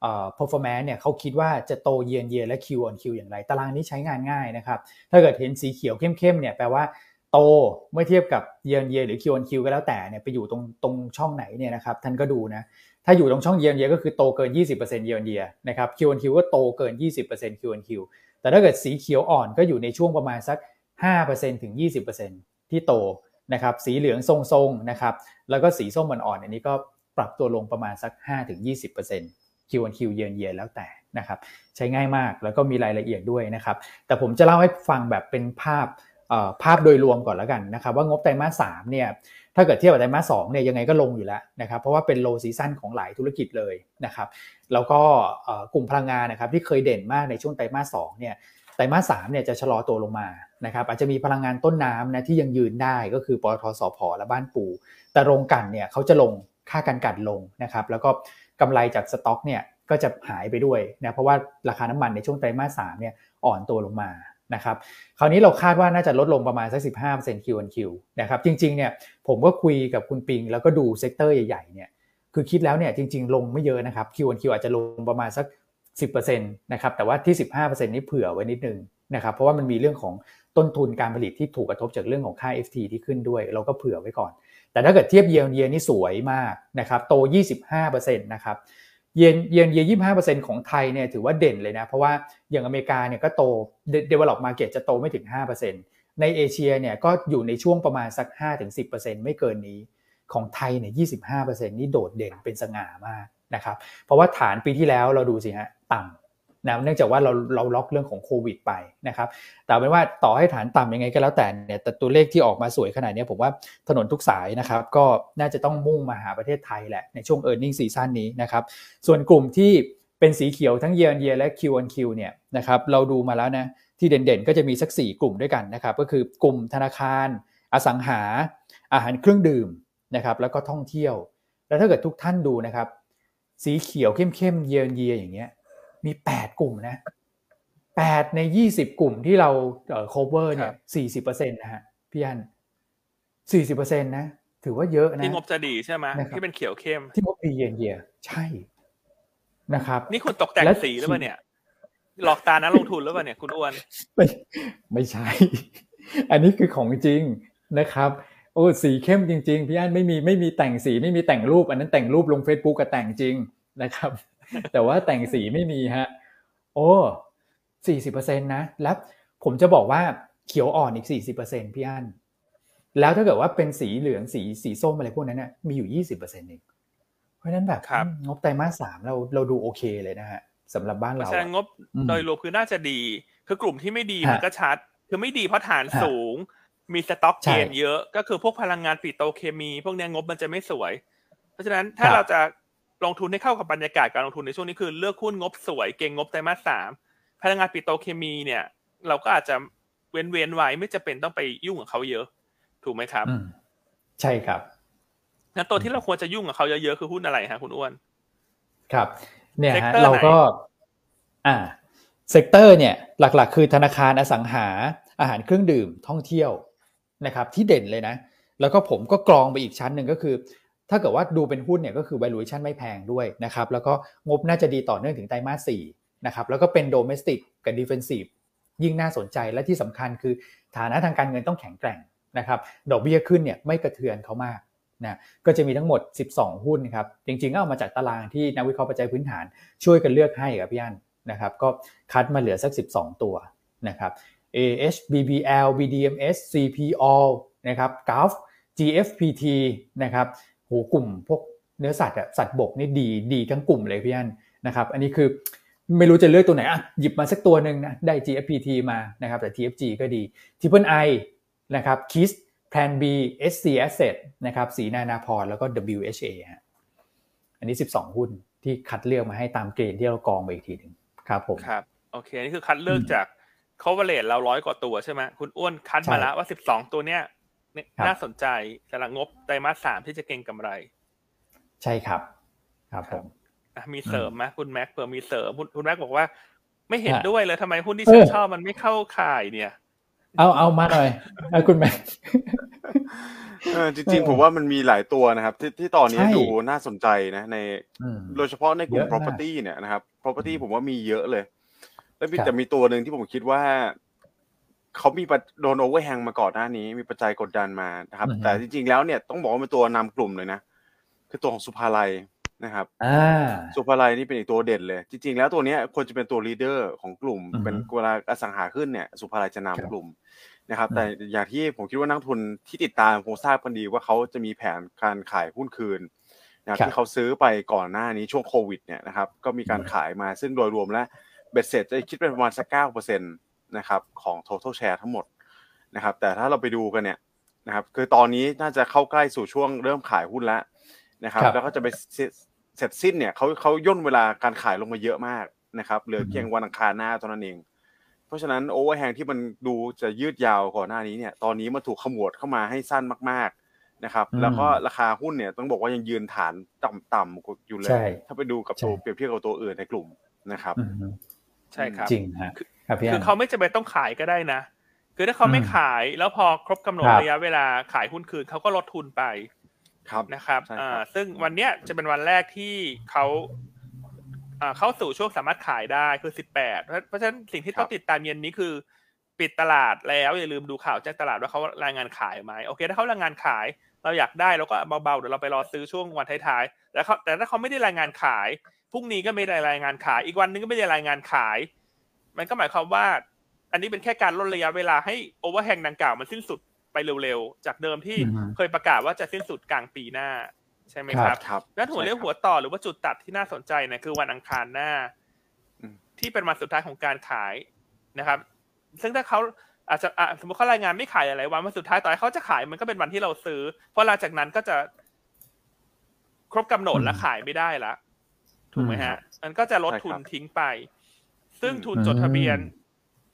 เอ่อ performance เนี่ยเขาคิดว่าจะโตเยียนเยียและ Q on Q อย่างไร ตารางนี้ใช้งานง่ายนะครับ ถ้าเกิดเห็นสีเขียวเข้มๆเนี่ยแปลว่า โตเมื่อเทียบกับเยนเยหรือ Q on Q ก็แล้วแต่เนี่ยไปอยู่ตรงตรงช่องไหนเนี่ยนะครับท่านก็ดูนะถ้าอยู่ตรงช่องเยนเยก็คือโตเกิน 20%เยนเยนะครับ Q on Q ก็โตเกิน 20% Q on Q แต่ถ้าเกิดสีเขียวอ่อนก็อยู่ในช่วงประมาณสัก 5%ถึง 20%ที่โตนะครับสีเหลืองทรงๆนะครับแล้วก็สีส้มอ่อนๆอันนี้ก็ปรับตัวลงประมาณสัก5ถึง20% Q on Q เยียนเยียแล้วแต่นะครับใช้ง่ายมากแล้วก็มีรายละเอียดด้วยนะครับแต่ผมจะเล่าให้ฟังแบบเป็นภาพ ภาพโดยรวมก่อนแล้วกันนะครับว่างบไตรมาสสามเนี่ยถ้าเกิดเทียบกับไตรมาสสองเนี่ยยังไงก็ลงอยู่แล้วนะครับเพราะว่าเป็น low season ของหลายธุรกิจเลยนะครับแล้วก็กลุ่มพลังงานนะครับที่เคยเด่นมากในช่วงไตรมาสสองเนี่ยไตรมาสสามเนี่ยจะชะลอตัวลงมานะครับอาจจะมีพลังงานต้นน้ำนะที่ยังยืนได้ก็คือปตท.สผ.และบ้านปูแต่โรงกลั่นเนี่ยเขาจะลงค่าการกลั่นลงนะครับแล้วก็กำไรจากสต็อกเนี่ยก็จะหายไปด้วยนะเพราะว่าราคาน้ำมันในช่วงไตรมาสสามเนี่ยอ่อนตัวลงมา นะครับคราวนี้เราคาดว่าน่าจะลดลงประมาณสัก 15% Q on Q นะครับจริงๆเนี่ยผมก็คุยกับคุณปิง แล้วก็ดู sector ใหญ่ๆเนี่ยคือคิดแล้วเนี่ยจริง ๆ ลงไม่เยอะนะครับ Q on Q อาจจะลงประมาณสัก 10%นะครับแต่ว่าที่ 15%นี้เผื่อไว้นิดนึงนะครับเพราะว่ามันมีเรื่องของต้นทุนการผลิตที่ถูกกระทบจากเรื่องของค่า FT ที่ขึ้นด้วย เราก็เผื่อไว้ก่อน แต่ถ้าเกิดเทียบ year year นี่สวยมากนะครับโต 25%นะครับ เยนเยนเยียยี่ห้าเปอร์เซ็นของไทยเนี่ยถือว่าเด่นเลยนะ เพราะว่าอย่างอเมริกาเนี่ยก็โต developed market จะโตไม่ถึงห้าเปอร์เซ็นในเอเชียเนี่ยก็อยู่ในช่วงประมาณสักห้าถึงสิบเปอร์เซ็นไม่เกินนี้ ของไทยเนี่ยยี่สิบห้าเปอร์เซ็นนี่โดดเด่นเป็นสง่ามากนะครับ เพราะว่าฐานปีที่แล้วเราดูสิฮะต่ำ นะเนื่องจากว่าเราเราล็อกเรื่องของโควิดไปนะครับแต่เป็นว่าต่อให้ฐานต่ำยังไงก็แล้วแต่เนี่ยแต่ตัวเลขที่ออกมาสวยขนาดนี้ผมว่าถนนทุกสายนะครับก็น่าจะต้องมุ่งมาหาประเทศไทยแหละในช่วง e a r n i n g ็ซีซั่นนี้นะครับส่วนกลุ่มที่เป็นสีเขียวทั้ง year on year และ Q on Q เนี่ยนะครับเราดูมาแล้วนะที่เด่นๆ ก็จะมีสัก 4 กลุ่มด้วยกันนะครับก็คือกลุ่มธนาคาร อสังหา อาหารเครื่องดื่มนะครับแล้วก็ท่องเที่ยว แล้วถ้าเกิดทุกท่านดูนะครับสีเขียวเข้มๆ year on year อย่างเงี้ย มี8กลุ่มนะ8ใน20กลุ่มที่เราเอ่อ cover เนี่ย40%นะฮะพี่อัน40%นะ ถือว่าเยอะนะที่งบจะดีใช่ไหมที่เป็นเขียวเข้มที่งบปีเย็นเยียใช่นะครับ นี่คุณตกแต่งสีหรือเปล่าเนี่ยหลอกตานักลงทุนหรือเปล่าเนี่ยคุณอ้วนไม่ไม่ใช่ อันนี้คือของจริงนะครับโอ้สีเข้มจริง ๆ พี่อันไม่มีไม่มีแต่งสีไม่มีแต่งรูป อันนั้นแต่งรูปลง Facebook กับแต่งจริงนะครับ แต่ว่าแต่งสีไม่มีฮะ โอ้สี่สิบเปอร์เซ็นต์นะ แล้วผมจะบอกว่าเขียวอ่อนอีกสี่สิบเปอร์เซ็นพี่อันแล้วถ้าเกิดว่าเป็นสีเหลืองสีสีส้มอะไรพวกนั้นนะมีอยู่ยี่สิบเปอร์เซ็นต์เองเพราะงั้นแบบงบไตรมาสสามเราเราดูโอเคเลยนะฮะสำหรับบ้านเราเพราะฉะนั้นงบโดยรวมคือน่าจะดี คือกลุ่มที่ไม่ดีมันก็ชัด คือไม่ดีเพราะฐานสูง มี stock gain เยอะ ก็คือพวกพลังงานปิโตเคมี พวกนี้งบมันจะไม่สวย เพราะฉะนั้นถ้าเราจะ ลงทุนให้เข้ากับบรรยากาศการลงทุนในช่วงนี้คือเลือกหุ้นงบสวยเก่งงบไตรมาสสามพลังงานปิโตเคมีเนี่ย เราก็อาจจะเว้นเว้นไว้ไม่จำเป็นต้องไปยุ่งกับเขาเยอะ ถูกไหมครับ ใช่ครับงั้นตัวที่เราควรจะยุ่งกับเขาเยอะๆคือหุ้นอะไรฮะคุณอ้วน ครับ เนี่ยฮะเราก็ อ่า sector เนี่ย หลัก ๆ คือธนาคารอสังหา อาหารเครื่องดื่มท่องเที่ยวนะครับ ที่เด่นเลยนะ แล้วก็ผมก็กรองไปอีกชั้นหนึ่งก็คือ ถ้าเกิดว่าดูเป็นหุ้นเนี่ยก็คือ valuation ไม่แพงด้วยนะครับแล้วก็งบน่าจะดีต่อเนื่องถึงไตรมาสสี่นะครับแล้วก็เป็น domestic กับ defensive ยิ่งน่าสนใจและที่สำคัญคือฐานะทางการเงินต้องแข็งแกร่งนะครับดอกเบี้ยขึ้นเนี่ยไม่กระเทือนเขามากนะก็จะมีทั้งหมด 12 หุ้นครับจริงๆก็เอามาจากตารางที่นักวิเคราะห์ปัจจัยพื้นฐานช่วยกันเลือกให้กับพี่อันนะครับก็คัดมาเหลือสัก 12 ตัวนะครับ AH BBL BDMs CPO นะครับ Gulf GFPT นะครับ โหกลุ่มพวกเนื้อสัตว์อะสัตว์บกนี่ดีดีทั้งกลุ่มเลยพี่อันนะครับอันนี้คือไม่รู้จะเลือกตัวไหนอะหยิบมาสักตัวหนึ่งนะได้ GFPT มานะครับแต่ TFG ก็ดี Triple I นะครับ KISS Plan B SC Asset นะครับสีนานาพรแล้วก็ WHA ฮะอันนี้ 12 หุ้นที่คัดเลือกมาให้ตามเกณฑ์ที่เรากองไปอีกทีหนึ่งครับผมครับโอเคนี่คือคัดเลือกจาก coverage เราร้อยกว่าตัวใช่ไหมคุณอ้วนคัดมาแล้วว่า 12 ตัวเนี้ย น่าสนใจสำหรับงบไตรมาสสามที่จะเก็งกำไร ใช่ครับ ครับผมมีเสริมไหมคุณแม็กเผื่อมีเสริมคุณแม็กบอกว่า ไม่เห็นด้วยเลยทำไมหุ้นที่ฉันชอบมันไม่เข้าข่ายเนี่ย เอาเอามาหน่อยคุณแม็กจริงๆ ผมว่ามันมีหลายตัวนะครับ ที่ที่ตอนนี้ดูน่าสนใจนะ ในโดยเฉพาะในกลุ่ม property เนี่ยนะครับ property ผมว่ามีเยอะเลย แล้วแต่มีตัวหนึ่งที่ผมคิดว่า เขามีโดน overhang มาก่อนหน้านี้ มีปัจจัยกดดันมานะครับ แต่จริงๆแล้วเนี่ยต้องบอกว่าเป็นตัวนำกลุ่มเลยนะ คือตัวของศุภาลัยนะครับศุภาลัยนี่เป็นอีกตัวเด่นเลย จริงๆ แล้วตัวนี้ควรจะเป็นตัว leader ของกลุ่ม เป็นเวลาอสังหาขึ้นเนี่ยศุภาลัยจะนำกลุ่มนะครับ แต่อย่างที่ผมคิดว่านักลงทุนที่ติดตามคงทราบกันดีว่าเขาจะมีแผนการขายหุ้นคืนนะครับที่เขาซื้อไปก่อนหน้านี้ช่วงโควิดเนี่ยนะครับ ก็มีการขายมาซึ่งโดยรวมแล้วเบ็ดเสร็จจะคิดเป็นประมาณสักเก้าเปอร์เซ็นต์ นะครับของ total share ทั้งหมดนะครับแต่ถ้าเราไปดูกันเนี่ยนะครับคือตอนนี้น่าจะเข้าใกล้สู่ช่วงเริ่มขายหุ้นแล้วนะครับแล้วก็จะไปเสร็จสิ้นเนี่ยเขาเขาย่นเวลาการขายลงมาเยอะมากนะครับเหลือเพียงวันอังคารหน้าเท่านั้นเอง เพราะฉะนั้นโอเวอร์แฮงที่มันดูจะยืดยาวก่อนหน้านี้เนี่ยตอนนี้มันถูกขมวดเข้ามาให้สั้นมากๆนะครับแล้วก็ราคาหุ้นเนี่ยต้องบอกว่ายังยืนฐานต่ำๆอยู่เลย ถ้าไปดูกับตัวเปรียบเทียบกับตัวอื่นในกลุ่มนะครับ ใช่ครับจริงฮะ ครับพี่คือเขาไม่จำเป็นต้องขายก็ได้นะ คือถ้าเขาไม่ขายแล้วพอครบกำหนดระยะเวลาขายหุ้นคืนเขาก็ลดทุนไปครับนะครับใช่ครับอ่าซึ่งวันเนี้ยจะเป็นวันแรกที่เขาอ่าเข้าสู่ช่วงสามารถขายได้คือสิบแปดเพราะฉะนั้นสิ่งที่ต้องติดตามเย็นนี้คือ ปิดตลาดแล้วอย่าลืมดูข่าวแจ้งตลาดว่าเขารายงานขายไหมโอเค ถ้าเขารายงานขายเราอยากได้เราก็เบาๆเดี๋ยวเราไปรอซื้อช่วงวันท้ายๆแล้วเขาแต่ถ้าเขาไม่ได้รายงานขายพรุ่งนี้ก็ไม่ได้รายงานขาย อีกวันนึงก็ไม่ได้รายงานขาย มันก็หมายความว่า อันนี้เป็นแค่การลดระยะเวลาให้โอเวอร์แฮงดังกล่าวมันสิ้นสุดไปเร็วๆ จากเดิมที่อือฮึเคยประกาศว่าจะสิ้นสุดกลางปีหน้า ใช่ไหมครับครับแล้วหัวเรียวหัวต่อหรือว่าจุดตัดที่น่าสนใจเนี่ยคือวันอังคารหน้าอืมที่เป็นวันสุดท้ายของการขายนะครับ ซึ่งถ้าเขาอาจจะอะสมมติเขารายงานไม่ขายหลายๆวันวันสุดท้ายต่อให้เขาจะขายมันก็เป็นวันที่เราซื้อ เพราะหลังจากนั้นก็จะ ครบกำหนดและขายไม่ได้ละถูกไหมฮะ มันก็จะลดทุนใช่ครับทิ้งไป ซึ่งอืมทุนจดทะเบียน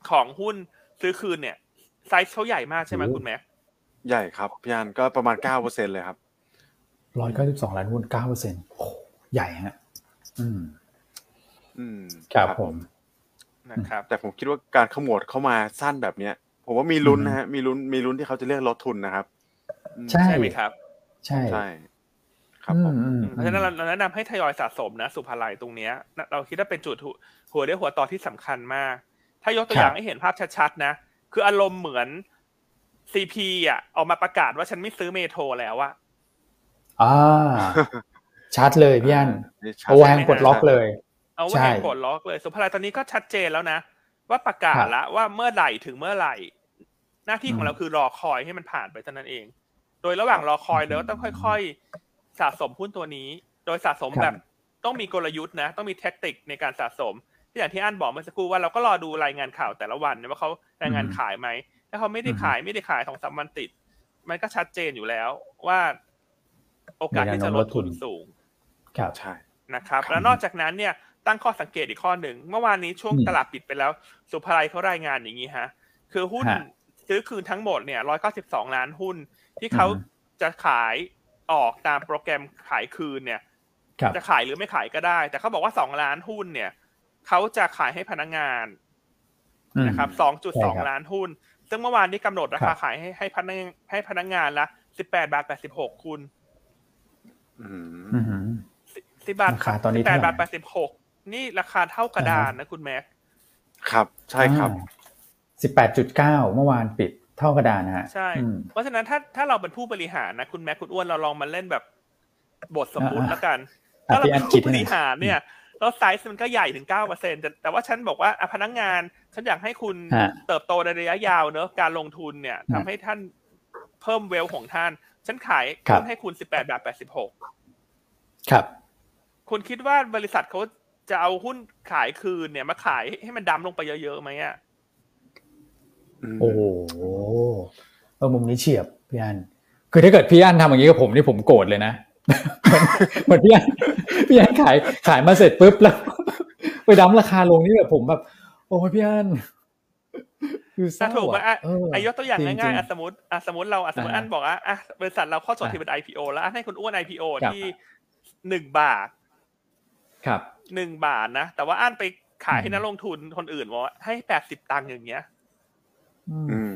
ของหุ้นซื้อคืนเนี่ยไซส์เขาใหญ่มากใช่ไหมคุณแม็กใหญ่ครับพี่อันก็ประมาณเก้าเปอร์เซ็นเลยครับร้อยเก้าสิบสองล้านหุ้นเก้าเปอร์เซ็นต์ใหญ่ฮะอืม อืมครับผมนะครับ แต่ผมคิดว่าการขมวดเข้ามาสั้นแบบเนี้ย ผมว่ามีลุ้นนะฮะมีลุ้นมีลุ้นที่เขาจะเลือกลดทุนนะครับอืมใช่ใช่ไหมครับ ใช่ใช่ครับผมอืมเพราะฉะนั้นเราเราแนะนำให้ทยอยสะสมนะ สุภาลัยตรงเนี้ยนะเราคิดว่าเป็นจุด หัวหัวเรียวหัวต่อที่สำคัญมาก ถ้ายกตัวอย่างให้เห็นภาพชัดๆนะ คืออารมณ์เหมือนซีพีอะออกมาประกาศว่าฉันไม่ซื้อเมโทรแล้วอะอ่าชัดเลยพี่อันนี่ชัดโอแฮงกดล็อกเลยเอาใช่ว่าแห่งกดล็อกเลยสุภาลัยตอนนี้ก็ชัดเจนแล้วนะ ว่าประกาศแล้วว่าเมื่อไหร่ถึงเมื่อไหร่ หน้าที่ของเราคือรอคอยให้มันผ่านไปเท่านั้นเอง โดยระหว่างรอคอยเราก็ต้องค่อย ๆ สะสมหุ้นตัวนี้ โดยสะสมครับแบบต้องมีกลยุทธ์นะ ต้องมีแท็กติกในการสะสมที่ อย่างที่อันบอกเมื่อสักครู่ว่าเราก็รอดูรายงานข่าวแต่ละวันนะว่าเขารายงานขายไหมถ้าเขาไม่ได้ขายไม่ได้ขายสองสามวันติด มันก็ชัดเจนอยู่แล้วว่า โอกาสที่จะลดทุนสูงครับใช่นะครับครับแล้วนอกจากนั้นเนี่ยตั้งข้อสังเกตอีกข้อหนึ่งเมื่อวานนี้ช่วงอืมตลาดปิดไปแล้ว สุภาลัยเขารายงานอย่างนี้ฮะ คือหุ้นฮะซื้อคืนทั้งหมดเนี่ยร้อยเก้าสิบสองล้านหุ้น ที่เขาอืมจะขายออกตามโปรแกรมขายคืนเนี่ยครับจะขายหรือไม่ขายก็ได้ แต่เขาบอกว่าสองล้านหุ้นเนี่ย เขาจะขายให้พนักงานอืมนะครับสองจุดใช่สองครับล้านหุ้น ซึ่งเมื่อวานนี้กำหนดราครัคาบขายให้ให้พนักให้พนักงานละสิบแปดบาทแปดสิบหกคุณอืมอืมสิบบาทราคาตอนนี้แปเท่าดไหร่บาทแปดสิบหกนี่ราคาเท่ากระดานนะคุณแม็กครับ ใช่ครับสิบแปดจุดเก้าเมื่อวานปิดเท่ากระดานนะฮะใช่อืมเพราะฉะนั้นถ้าถ้าเราเป็นผู้บริหารนะคุณแม็กคุณอ้วนเราลองมาเล่นแบบ บทสมมุติอ่าแล้วกันอะถ้าเราพี่อัเป็นนคิดผู้ให้หน่อยบริหารเนี่ย แล้วไซส์มันก็ใหญ่ถึงเก้าเปอร์เซ็นแต่แต่ว่าฉันบอกว่าอะพนักงาน ฉันอยากให้คุณฮะเติบโตในระยะยาวเนอะการลงทุนเนี่ยฮะทำให้ท่านเพิ่มเวลของท่าน ฉันขายครับหุ้นให้คุณสิบแปดบาทแปดสิบหกครับ คุณคิดว่าบริษัทเขาจะเอาหุ้นขายคืนเนี่ยมาขายให้มันดำลงไปเยอะๆไหมอะโอ้โหเออมุมนี้เฉียบพี่อันคือถ้าเกิดพี่อันทำอย่างนี้กับผมนี่ผมโกรธเลยนะ เหมือนพี่อันพี่อันขายขายมาเสร็จปุ๊บแล้ว ไปดั้มราคาลงนี่แบบผมแบบ โอ้ยพี่อันคือเศถ้าร้าถูกไหมอะอะอายกตัวอย่างง่ายๆอะสมมติอะสมมติเราอะสมมติอันบอกว่าอะบริษัทเราข้าจดอ่าที่เป็น IPO แล้วอันให้คุณอ้วน IPO ที่หนึ่งบาท ครับหนึ่งบาทนะแต่ว่าอันไปขายให้นักลงทุนคนอื่นบอกว่าให้แปดสิบตังค์อย่างเงี้ย อืม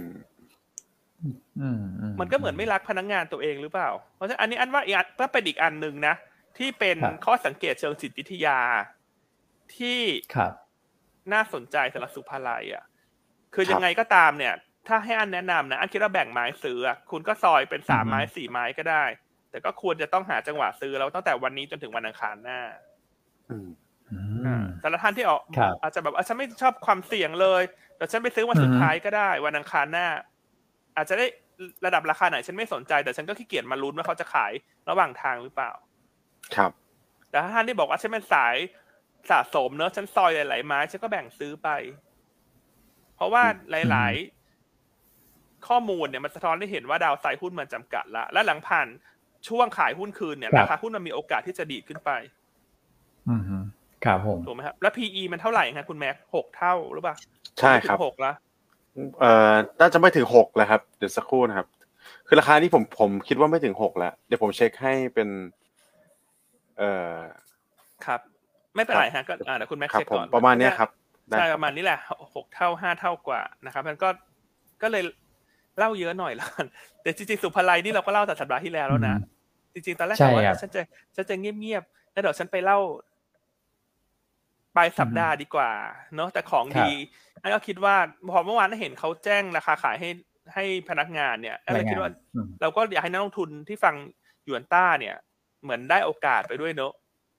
มอืมมันก็เหมือนไม่รักพนักงานตัวเองหรือเปล่า เพราะฉะนั้นอันนี้อันว่าอีกอันก็เป็นอีกอันหนึ่งนะ ที่เป็นครับข้อสังเกตเชิงจิตวิทยา ที่ครับน่าสนใจสำหรับสุภาลัยอะ คือครับยังไงก็ตามเนี่ย ถ้าให้อันแนะนำนะอันคิดว่าแบ่งไม้ซื้ออะคุณก็ซอยเป็นสามอือฮึไม้สี่ไม้ก็ได้ แต่ก็ควรจะต้องหาจังหวะซื้อแล้วตั้งแต่วันนี้จนถึงวันอังคารหน้าอืมอืมแต่ละท่านที่ออกครับอาจจะแบบอะฉันไม่ชอบความเสี่ยงเลยแต่ฉันไปซื้อวันสุดอือฮึท้ายก็ได้ วันอังคารหน้า อาจจะได้ ระดับราคาไหนฉันไม่สนใจแต่ฉันก็ขี้เกียจมาลุ้นว่าเขาจะขายระหว่างทางหรือเปล่า ครับ แต่ถ้าท่านที่บอกว่าฉันเป็นสายสะสมเนอะฉันซอยหลายๆไม้ฉันก็แบ่งซื้อไป เพราะว่าอืมหลาย ๆ ข้อมูลเนี่ยมันสะท้อนให้เห็นว่าดาวไซด์หุ้นมันจำกัดละและหลังผ่านช่วงขายหุ้นคืนเนี่ยครับราคาหุ้นมันมีโอกาสที่จะดีดขึ้นไป อืมครับผมถูกไหมครับ แล้ว PE มันเท่าไหร่ครับคุณแม็กหกเท่าหรือเปล่าใช่ครับไม่ถึงหกละ เอ่อน่าจะไม่ถึงหกแล้วครับ เดี๋ยวสักครู่นะครับ คือราคานี้ผมผมคิดว่าไม่ถึงหกแล้ว เดี๋ยวผมเช็คให้เป็น เอ่อครับ ไม่เป็นไรฮะก็อ่าเดี๋ยวคุณแม็กครับเช็คผมก่อนประมาณเนี้ยครับได้ใช่คปรับระมาณนี้แหละหกเท่าห้าเท่ากว่านะครับ มันก็ก็เลยเล่าเยอะหน่อยแล้วกันแต่จริงๆสุภาลัยนี่เราก็เล่าแต่สัปดาห์ที่แล้วแล้วนะจริงๆตอนแรกใช่กะว่าครับฉันจะฉันจะเงียบๆแล้วเดี๋ยวฉันไปเล่า ปลายสัปดาห์ดีกว่า เนอะแต่ของครับดีอันก็คิดว่าพอเมื่อวานเห็นเขาแจ้งราคาขายให้ให้พนักงานเนี่ยอันก็คิดว่าอืมเราก็อยากให้นักลงทุนที่ฟังหยวนต้าเนี่ย เหมือนได้โอกาสไปด้วยเนอะ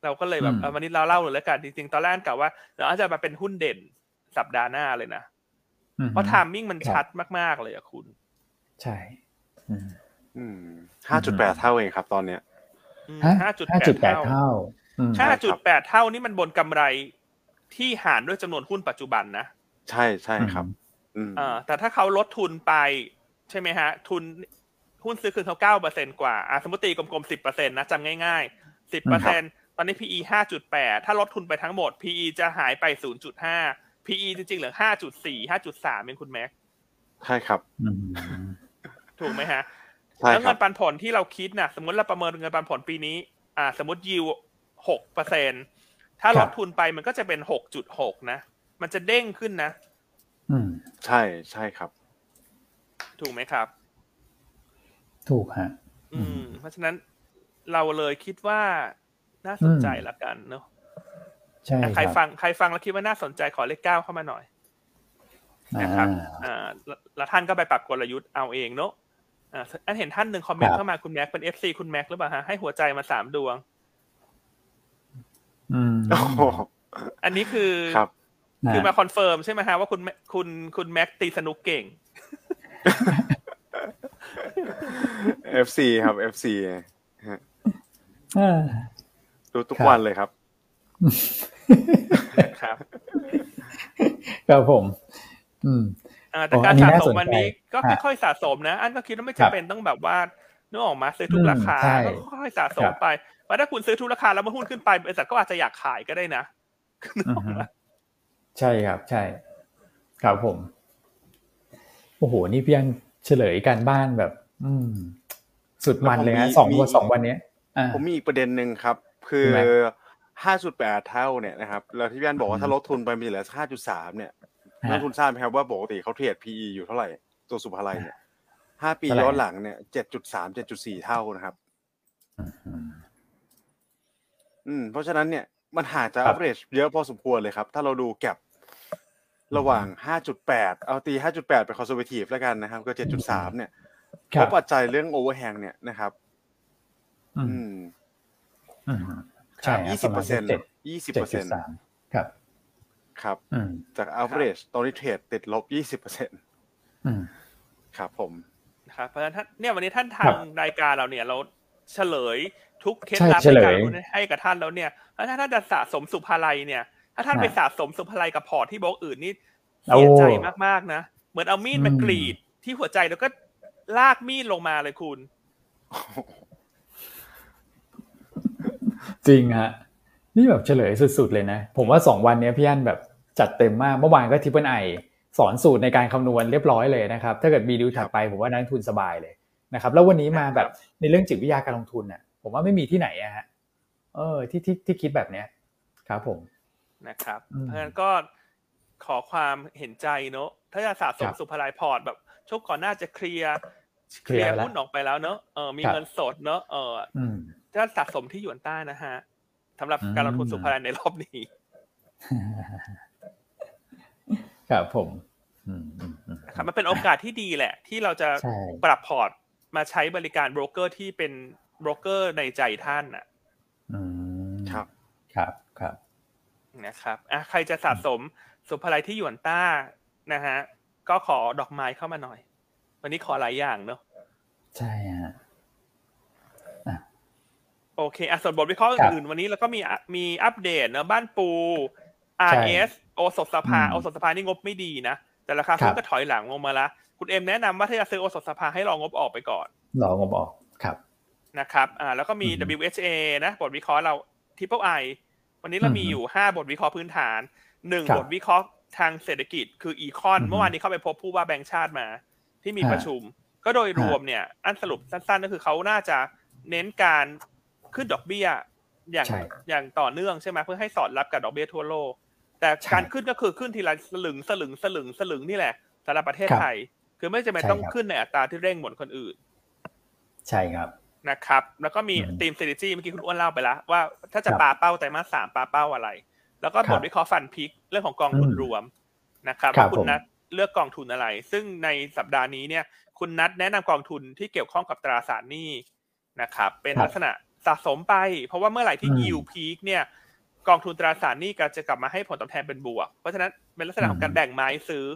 เราก็เลยแบบอืมเออวันนี้เราเล่าเลยแล้วกันจริงๆตอนแรกกะว่าเดี๋ยวอาจจะมาเป็นหุ้นเด่นสัปดาห์หน้าเลยนะอืมเพราะไทามมิ่งมันครับชัดมากๆเลยอะคุณ ใช่อืมอืมห้าจุดแปดเท่าเองครับตอนเนี้ยฮะห้าจุดห้าแปจุดดแปดเท่าเท่าอืมใช่ห้าจุดแปดเท่านี่มันบนกำไร ที่หารด้วยจำนวนหุ้นปัจจุบันนะ ใช่ใช่ครับอืมอ่าแต่ถ้าเขาลดทุนไป ใช่ไหมฮะ ทุนหุ้นซื้อคืนเขาเก้าเปอร์เซ็นกว่าอะสมมติตีกลมๆสิบเปอร์เซ็นนะจำง่ายๆสิบเปอร์เซ็นตอนนี้ PE ห้าจุดแปดถ้าลดทุนไปทั้งหมด PE จะหายไปศูนย์จุดห้า PE จริงๆเหลือห้าจุดสี่ห้าจุดสามเป็นคุณแม็กใช่ครับอืมถูกไหมฮะใช่แล้วคเงิรับนปันผลที่เราคิดนะสมมติเราประเมินเงินปันผลปีนี้ อ่า สมมติยิวหกเปอร์เซ็น ถ้าลดทุนไปมันก็จะเป็นหกจุดหกนะ มันจะเด้งขึ้นนะ อืม ใช่ใช่ครับ ถูกไหมครับ ถูกฮะ อือืมมเพราะฉะนั้นเราเลยคิดว่าน่าสนใจละกันเนาะใช่ครับอะใครฟังใครฟังแล้วคิดว่าน่าสนใจขอเลขเก้าเข้ามาหน่อยนะครับอ่าอ่าแล้วแล้วท่านก็ไปปรับกลยุทธ์เอาเองเนาะอ่าอันเห็นท่านหนึ่งคอมเมนครัต์บเข้ามาคุณแม็กเป็น FC คุณแม็กหรือเปล่าฮะให้หัวใจมาสามดวง อืมโอ้โหอันนี้คือครับคือมา confirm ใช่ไหมฮะว่าคุณแม็กคุณคุณแม็กตีสนุกเก่ง FC ครับ FC อ่าดูทุกครับวันเลยครับครับครับผม อืมอ่าแต่โอ้การอันนี้สะน่าสสมนใจวันนี้ก็ฮะค่อยๆสะสมนะ อันก็คิดว่าไม่ครับจำเป็นต้องแบบว่านึกออกมาซื้อทุกอืมราคาใช่ก็ค่อยๆสะสครัมบไป ว่าถ้าคุณซื้อทุกราคาแล้วเมื่อหุ้นขึ้นไปบริษัทก็อาจจะอยากขายก็ได้นะนึกอือออกฮึไหมใช่ครับ ใช่ ครับผม โอ้โห นี่พี่อันเฉลยการบ้านแบบ อืม สุดมันเลยแล้วฮะผมมีสองมีวันสองวันเนี้ยอ่าผมมีอีกประเด็นหนึ่งครับ คือใช่ไหมห้าจุดแปดเท่าเนี่ยนะครับแล้วที่พี่อันบอกว่าถ้าลดทุนไปมันจะเหลือห้าจุดสามเนี่ยนักลงทุนทราบไหมครับว่าปกติเขาเทรด PE อยู่เท่าไหร่ ตัวสุภาลัยเนี่ยห้าปีเท่าไหร่ย้อนหลังเนี่ยเจ็ดจุดสามเจ็ดจุดสี่เท่านะครับ อืมอืมเพราะฉะนั้นเนี่ยมันห่างจากครับ average เยอะพอสมควรเลยครับ ถ้าเราดูแก็บระหว่าง 5.8 เอาตี 5.8 ไป conservative แล้วกันนะครับ ก็ 7.3 เนี่ยคเพรับราะปัจจัยเรื่อง overhang เนี่ยนะครับ อืมอืมอืมใช่ยี่สิบเปอร์เซ็นต์เจ็ดยี่สิบเจ็เปดอร์จุเซ็นดต์สามครับ ครับอืมจาก average ตอนนี้เทรดติดลบยี่สิบเปอร์เซ็นต์อืมครับผมนะครับเพราะฉะนั้นท่านเนี่ยวันนี้ท่านครัทางบรายการเราเนี่ยเราเฉลย ทุกเคล็ดใช่ลับเฉในลยการลงทุนให้กับท่านแล้วเนี่ยถ้าท่านจะสะสมสุภาลัยเนี่ย ถ้าท่านฮะไปสะสมสุภาลัยกับพอร์ตที่บรกอื่นนี่เสียใจมากๆนะเหมือนเอามีดมาอืมกรีดที่หัวใจแล้วก็ลากมีดลงมาเลยคุณ จริงฮะนี่แบบเฉลยสุด ๆ เลยนะ ผมว่าสองวันเนี้ยพี่อันแบบจัดเต็มมาก เมื่อวานก็ Triple I สอนสูตรในการคำนวณเรียบร้อยเลยนะครับ ถ้าเกิดมีดีลถัดไปผมว่านักลงทุนสบายเลยนะครับ แล้ววันนี้มาแบบในเรื่องจิตวิทยาการลงทุนน่ะ ผมว่าไม่มีที่ไหนอะฮะเออที่ที่ที่คิดแบบเนี้ยครับผมนะครับอืมเพราะฉะนั้นก็ขอความเห็นใจเนอะถ้าจะสะสคมรับสุภาลัยพอร์ตแบบช่วงก่อนหน้าจะเคลียร์เคเคลีลียยร์ร์แล้วหุ้นออกไปแล้วเนอะเออมีครับเงินสดเนอะเอออืมถ้าสะสมที่หยวนต้านะฮะสำหรับอืมการลงทุนสุภาลัยในรอบนี้ครับผมอืมอืมอืมนะครับมันเป็นโอกาสที่ดีแหละ ที่เราจะใช่ปรับพอร์ตมาใช้บริการโบรกเกอร์ที่เป็นโบรกเกอร์ในใจท่านน่ะอืมครับ ครับ ครับ นะครับ อะ ใครจะสะสมสุภาลัยที่หยวนต้า นะฮะ ก็ขอดอกไม้เข้ามาหน่อย วันนี้ขอหลายอย่างเนอะใช่ฮะโอเค อะ ส่วนบทวิเคราะห์ครับอื่นๆวันนี้เราก็มีอะมีอัปเดตเนอะบ้านปูใช่ RS โอสถสภาอืมโอสถสภานี่งบไม่ดีนะ แต่ราคาครัหุ้บนก็ถอยหลังลงมาละ คุณเอ็มแนะนำว่าถ้าจะซื้อโอสถสภาให้รองงบออกไปก่อน รองบออก ครับ นะครับอ่าแล้วก็มีอืม WHA นะบทวิเคราะห์เรา Triple I วันนี้เรามีอืมอยู่ห้าบทวิเคราะห์พื้นฐานหนึ่งครับบทวิเคราะห์ทางเศรษฐกิจคืออีคอนอืมเมื่อวานนี้เข้าไปพบผู้ว่าแบงก์ชาติมา ที่มีฮะประชุม ก็โดยรวมฮะเนี่ย อันสรุปสั้นๆ ก็คือเขาน่าจะเน้นการขึ้นดอกเบี้ยอย่างใช่อย่างต่อเนื่องใช่ไหมเพื่อให้สอดรับกับดอกเบี้ยทั่วโลก แต่ใช่การขึ้นก็คือขึ้นทีละสลึงสลึงสลึงสลึงนี่แหละสำหรับประเทศครับไทย คือไม่จำเป็นใช่ต้องครับขึ้นในอัตราที่เร่งเหมือนคนอื่น ใช่ครับ นะครับ แล้วก็มีอืมทีม strategy เมื่อกี้คุณอ้วนเล่าไปแล้ว ว่าถ้าจะครับปาเป้าไตรมาสสามปาเป้าอะไร แล้วก็บครัทบวิเคราะห์ฟันพิกเรื่องของกองทุนอืมรวมนะครับครับว่าคุผณมนัทเลือกกองทุนอะไร ซึ่งในสัปดาห์นี้เนี่ย คุณนัทแนะนำกองทุนที่เกี่ยวข้องกับตราสารหนี้นะครับ เป็นครับลักษณะสะสมไป เพราะว่าเมื่อไหร่ที่อืม yield peak เนี่ย กองทุนตราสารหนี้ก็จะกลับมาให้ผลตอบแทนเป็นบวก เพราะฉะนั้นเป็นลักษณะของการอืมแบ่งไม้ซื้อ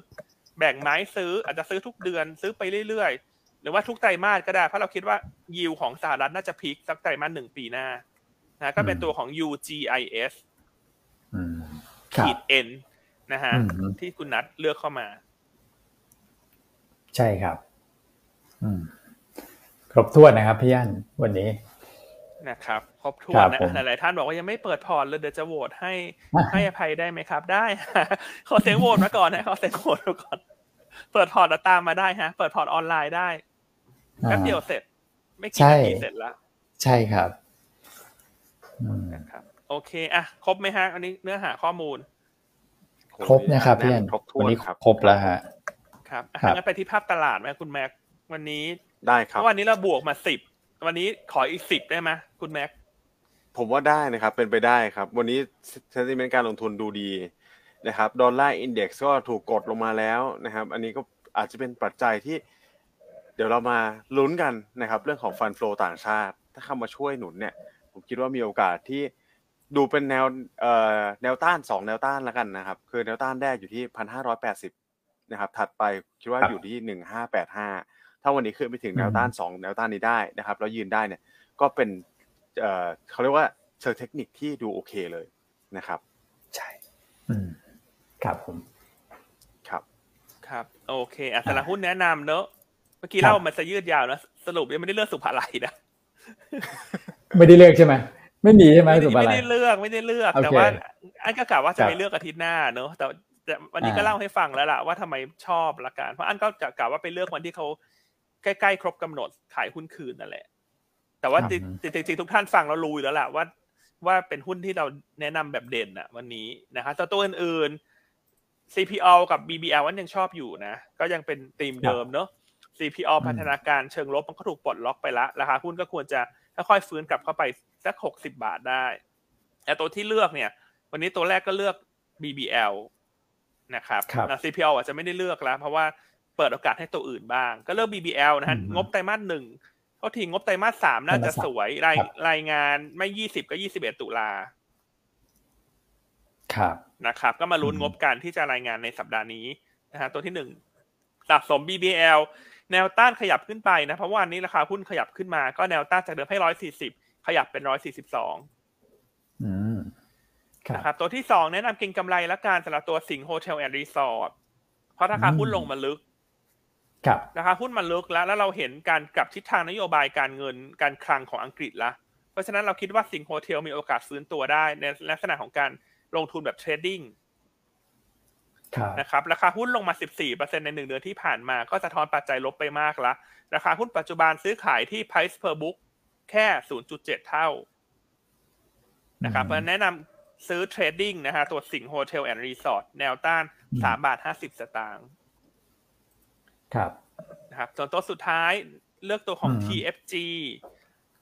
แบ่งไม้ซื้ออาจจะซื้อทุกเดือนซื้อไปเรื่อยๆ หรือว่าทุกไตรมาสก็ได้ เพราะเราคิดว่ายิวของสหรัฐน่าจะพีคสักไตรมาสหนึ่งปีหน้านะก็เป็นตัวของ UGIS อืมครับขีด N นะฮะอืมที่คุณนัทเลือกเข้ามา ใช่ครับอืมครบถ้วนนะครับพี่ยันวันนี้นะครับครบถ้วนนะครับผมหลายๆท่านบอกว่ายังไม่เปิดพอร์ตเลยเดี๋ยวจะโหวตให้อะให้อภัยได้ไหมครับ ได้ขอเสียงโหวตมาก่อนนะขอเสียงโหวตมาก่อน เปิดพอร์ตแล้วตามมาได้ฮะ เปิดพอร์ตออนไลน์ได้ แป๊บเดียวเสร็จ ไม่กี่ใช่นาทีเสร็จแล้วใช่ครับอืมนะครับ โอเคอะครบไหมฮะ อันนี้เนื้อหาข้อมูล ครบนะครับพี่ยันครบถ้วน วันนี้ครับครบแล้วฮะครับอะครับงั้นไปที่ภาพตลาดไหมคุณแม็กวันนี้ได้ครับราะวันนี้เราบวกมาสิบวันนี้ขออีกสิบได้ไหมคุณแม็กผมว่าได้นะครับ เป็นไปได้ครับ วันนี้ sentiment การลงทุนดูดีนะครับ Dollar Index ก็ถูกกดลงมาแล้วนะครับ อันนี้ก็อาจจะเป็นปัจจัยที่ เดี๋ยวเรามาลุ้นกันนะครับ เรื่องของ fund flow ต่างชาติ ถ้าเข้ามาช่วยหนุนเนี่ย ผมคิดว่ามีโอกาสที่ดูเป็นแนวเอ่อแนวต้านสองแนวต้านแล้วกันนะครับ คือแนวต้านแรกอยู่ที่พันห้าร้อยแปดสิบนะครับ ถัดไปคิดว่าครับอยู่ที่หนึ่งห้าแปดห้าถ้าวันนี้ขึ้นไปถึงแนวต้านสองแนวต้านนี้ได้นะครับแล้วยืนได้เนี่ยก็เป็นเอ่อเขาเรียกว่าเชิงเทคนิคที่ดูโอเคเลยนะครับ ใช่อืมครับผมครับ ครับ โอเคอะสำหรับหุ้นแนะนำเนอะเมื่อกี้ครับเล่ามันจะยืดยาวนะสรุปยังไม่ได้เลือกสุภาลัยนะไม่ได้เลือกใช่ไหมไม่มีใช่ไหมไม่ได้สุภาไม่ลัยได้เลือกไม่ได้เลือกโอเคแต่ว่า อันก็กะว่าจะครับไปเลือกอาทิตย์หน้าเนอะแต่แต่วันนี้ก็อ่าเล่าให้ฟังแล้วล่ะว่าทำไมชอบละกันเพราะอันก็จะกะว่าไปเลือกวันที่เขาใกล้ๆครบกำหนดขายหุ้นคืนนั่นแหละ แต่ว่าครับจริงๆจริงๆทุกท่านฟังเรารู้อยู่แล้วล่ะว่าว่าเป็นหุ้นที่เราแนะนำแบบเด่นอะวันนี้นะครับแต่ตัวอื่นๆ CPO กับ BBL วันยังชอบอยู่นะ ก็ยังเป็นธีมเดิมเนอะ CPO อืมพัฒนาการเชิงลบมันก็ถูกปลดล็อกไปแล้วราคาหุ้นก็ควรจะค่อยๆฟื้นกลับเข้าไปสักหกสิบาทได้แต่ตัวที่เลือกเนี่ย วันนี้ตัวแรกก็เลือก BBL นะครับครับอะ CPO อาจจะไม่ได้เลือกแล้ว เพราะว่าเปิดโอกาสให้ตัวอื่นบ้าง ก็เลือก BBL นะฮะอืมงบไตรมาสหนึ่งเขาทีงบไตรมาสสามน่าจะสวยรายครับรายงานไม่ยี่สิบก็ยี่สิบเอ็ดตุลาครับนะครับ ก็มาลุ้นอืมงบการที่จะรายงานในสัปดาห์นี้นะฮะตัวที่หนึ่งสะสม BBL แนวต้านขยับขึ้นไปนะ เพราะว่าวันนี้ราคาหุ้นขยับขึ้นมาก็แนวต้านจากเดิมให้ร้อยสี่สิบขยับเป็นร้อยสี่สิบสองอืมครับนะครับตัวที่สองแนะนำเก็งกำไรและการสำหรับตัวสิงห์โฮเทลแอนด์รีสอร์ทเพราะราคาหุ้นอืมลงมาลึกครับราคาหุ้นมันลึกแล้ว แล้วเราเห็นการกลับทิศทางนโยบายการเงินการคลังของอังกฤษละเพราะฉะนั้นเราคิดว่าสิงห์โฮเทลมีโอกาสฟื้นตัวได้ในลักษณะของการลงทุนแบบ trading ครับ นะครับราคาหุ้นลงมา 14%ในหนึ่งเดือนที่ผ่านมาก็สะท้อนปัจจัยลบไปมากละราคาหุ้นปัจจุบันซื้อขายที่ price per book แค่ 0.7 เท่านะครับเพราะฉะนั้นแนะนำซื้อ trading นะฮะตัวสิงห์โฮเทลแอนด์รีสอร์ทแนวต้านอืม3บาท 50 สตางค์ครับนะครับส่วนตัวสุดท้ายเลือกตัวของอืม TFG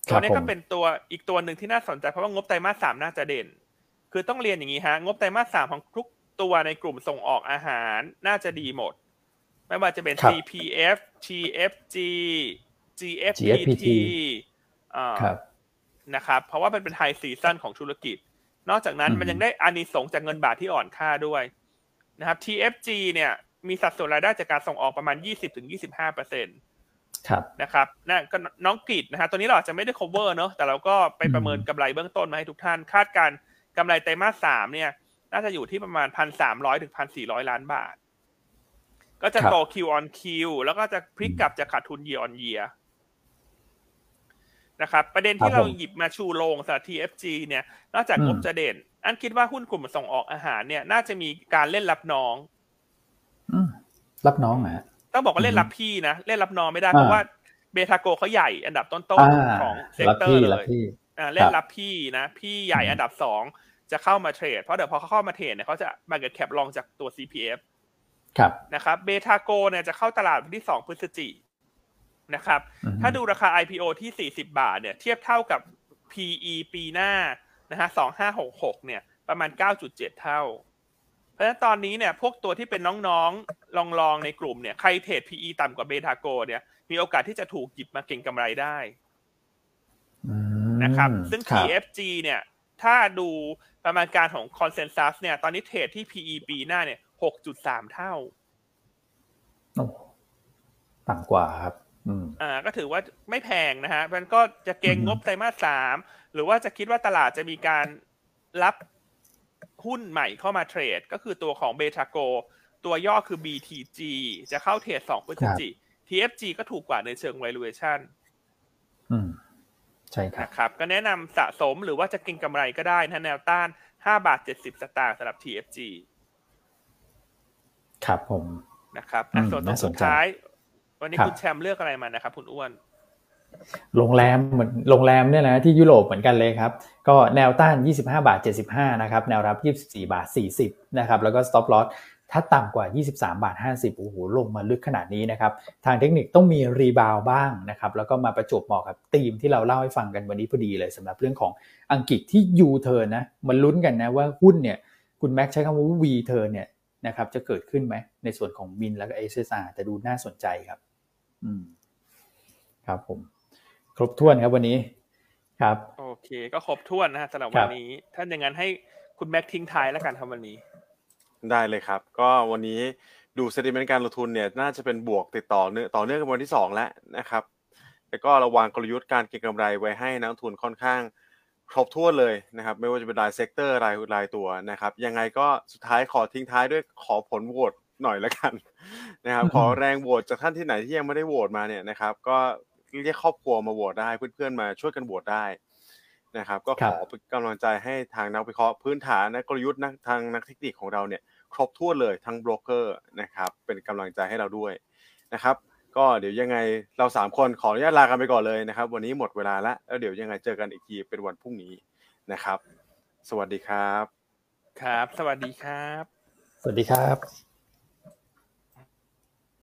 ครัตัวบนี้ผมก็เป็นตัวอีกตัวหนึ่งที่น่าสนใจเพราะว่างบไตรมาสสามน่าจะเด่น คือต้องเรียนอย่างนี้ฮะ งบไตรมาสสามของทุก ตัวในกลุ่มส่งออกอาหารน่าจะดีหมด ไม่ว่าจะเป็นครับ CPF TFG GFPT GFPT อ่าครับนะครับเพราะว่ามันเป็น high season ของธุรกิจ นอกจากนั้นอืมมันยังได้อานิสงส์จากเงินบาทที่อ่อนค่าด้วยนะครับ TFG เนี่ยมีสัดส่วนรายได้จากการส่งออกประมาณ 20-25%เปอร์เซ็นต์ครับนะครับนั่นก็น้องกรีดนะฮะตัวนี้เราอาจจะไม่ได้ cover เนอะแต่เราก็ไปประเมินอืมกำไรเบื้องต้นมาให้ทุกท่าน คาดการณ์กำไรไตรมาสสามเนี่ย น่าจะอยู่ที่ประมาณพันสามร้อยถึงพันสี่ร้อยล้านบาท ก็จะโต Q on Q แล้วก็จะพลิกกลับจะขาดทุน year on year นะครับ ประเด็นที่ครับเราผมหยิบมาชูโรงสำหรับ TFG เนี่ย นอกจากอืมงบจะเด่น อันคิดว่าหุ้นกลุ่มส่งออกอาหารเนี่ย น่าจะมีการเล่นรับน้องอืมรับน้องนะฮะต้องบอกว่าเล่นอืมรับพี่นะ เล่นรับน้องไม่ได้อ่าเพราะว่าเบทาโกเขาใหญ่อันดับต้นอ่าๆของเซกรับเตอพี่ร์เลรับยพี่อ่าเล่นครับรับพี่นะ พี่ใหญ่อืมอันดับสอง จะเข้ามาเทรด เพราะเดี๋ยวพอเขาเข้ามาเทรดเนี่ยเขาจะ market cap ลองจากตัว CPF ครับนะครับเบทาโกเนี่ยจะเข้าตลาดวันที่2พฤศจินะครับอือฮึถ้าดูราคา IPO ที่40บาทเนี่ยเทียบเท่ากับ PE ปีหน้านะฮะ2566เนี่ย ประมาณ9.7เท่า เพราะฉะนั้นตอนนี้เนี่ยพวกตัวที่เป็นน้องๆ ลองๆ ในกลุ่มเนี่ยใครเทรด PE ต่ำกว่าเบทาโกเนี่ยมีโอกาสที่จะถูกหยิบมาเก็งกำไรได้อืมนะครับ ซึ่งครับ TFG เนี่ย ถ้าดูประมาณการของ Consensus เนี่ย ตอนนี้เทรดที่ PE ปีหน้าเนี่ย6.3เท่าโอ้ต่ำกว่าครับอืมอ่า ก็ถือว่าไม่แพงนะฮะ มันก็จะเก็งอือฮึงบไตรมาสสามหรือว่าจะคิดว่าตลาดจะมีการรับหุ้นใหม่เข้ามาเทรด ก็คือตัวของเบทาโก ตัวย่อคือ BTG จะเข้าเทรด2พฤศจิ TFG ก็ถูกกว่าในเชิง valuation อืม ใช่ครับนะครับ ก็แนะนำสะสมหรือว่าจะเก็งกำไรก็ได้นะแนวต้าน 5 บาท 70 สตางค์สำหรับ TFG ครับผมนะครับอะอืมส่วนตรงน่าสนใจสุดท้าย วันนี้ครับคุณแชมป์เลือกอะไรมานะครับคุณอ้วนโรงแรมเหมือนโรงแรมเนี่ยนะที่ยุโรปเหมือนกันเลยครับ ก็แนวต้าน 25 บาท 75 นะครับ แนวรับ 24 บาท 40 นะครับ แล้วก็ stop loss ถ้าต่ำกว่า 23 บาท 50 โอ้โห ลงมาลึกขนาดนี้นะครับ ทางเทคนิคต้องมีรีบาวบ้างนะครับ แล้วก็มาประจวบเหมาะกับธีมที่เราเล่าให้ฟังกันวันนี้พอดีเลยสำหรับเรื่องของอังกฤษที่ยูเทิร์นนะ มันลุ้นกันนะว่าหุ้นเนี่ย คุณแม็กใช้คำว่า V turn เนี่ยนะครับ จะเกิดขึ้นไหมในส่วนของมินแล้วก็ SSR แต่ดูน่าสนใจครับ อืม ครับผม ครบถ้วนครับวันนี้ ครับ โอเค ก็ครบถ้วนนะฮะสำหรับครัวันนี้ ถ้าอย่างนั้นให้คุณแม็กทิ้งท้ายแล้วกันครับวันนี้ ได้เลยครับ ก็วันนี้ดูสถิติการลงทุนเนี่ยน่าจะเป็นบวกติดต่อเนื่องต่อเนื่องกันวันที่สองแล้วนะครับ แล้วก็เราวางกลยุทธ์การเก็งกำไรไว้ให้นักลงทุนค่อนข้างครบถ้วนเลยนะครับ ไม่ว่าจะเป็นราย sector รายรายตัวนะครับยังไงก็สุดท้ายขอทิ้งท้ายด้วยขอผลโหวตหน่อยละกันนะครับ ขอแรงโหวตจากท่านที่ไหนที่ยังไม่ได้โหวตมาเนี่ยนะครับ ก็เรียกครอบครัวมาโหวตได้เพื่อนๆมาช่วยกันโหวตได้นะครับ ก็ครัขบอเป็นกำลังใจให้ทางนักวิเคราะห์พื้นฐานนักกลยุทธ์นักทางนักเทคนิคของเราเนี่ย ครบถ้วนเลยทั้งโบรกเกอร์นะครับเป็นกำลังใจให้เราด้วยนะครับ ก็เดี๋ยวยังไงเราสามคนขออนุญาตลากันไปก่อนเลยนะครับ วันนี้หมดเวลาแล้วแล้วเดี๋ยวยังไงเจอกันอีกทีเป็นวันพรุ่งนี้นะครับ สวัสดีครับ ครับ สวัสดีครับ สวัสดีครับ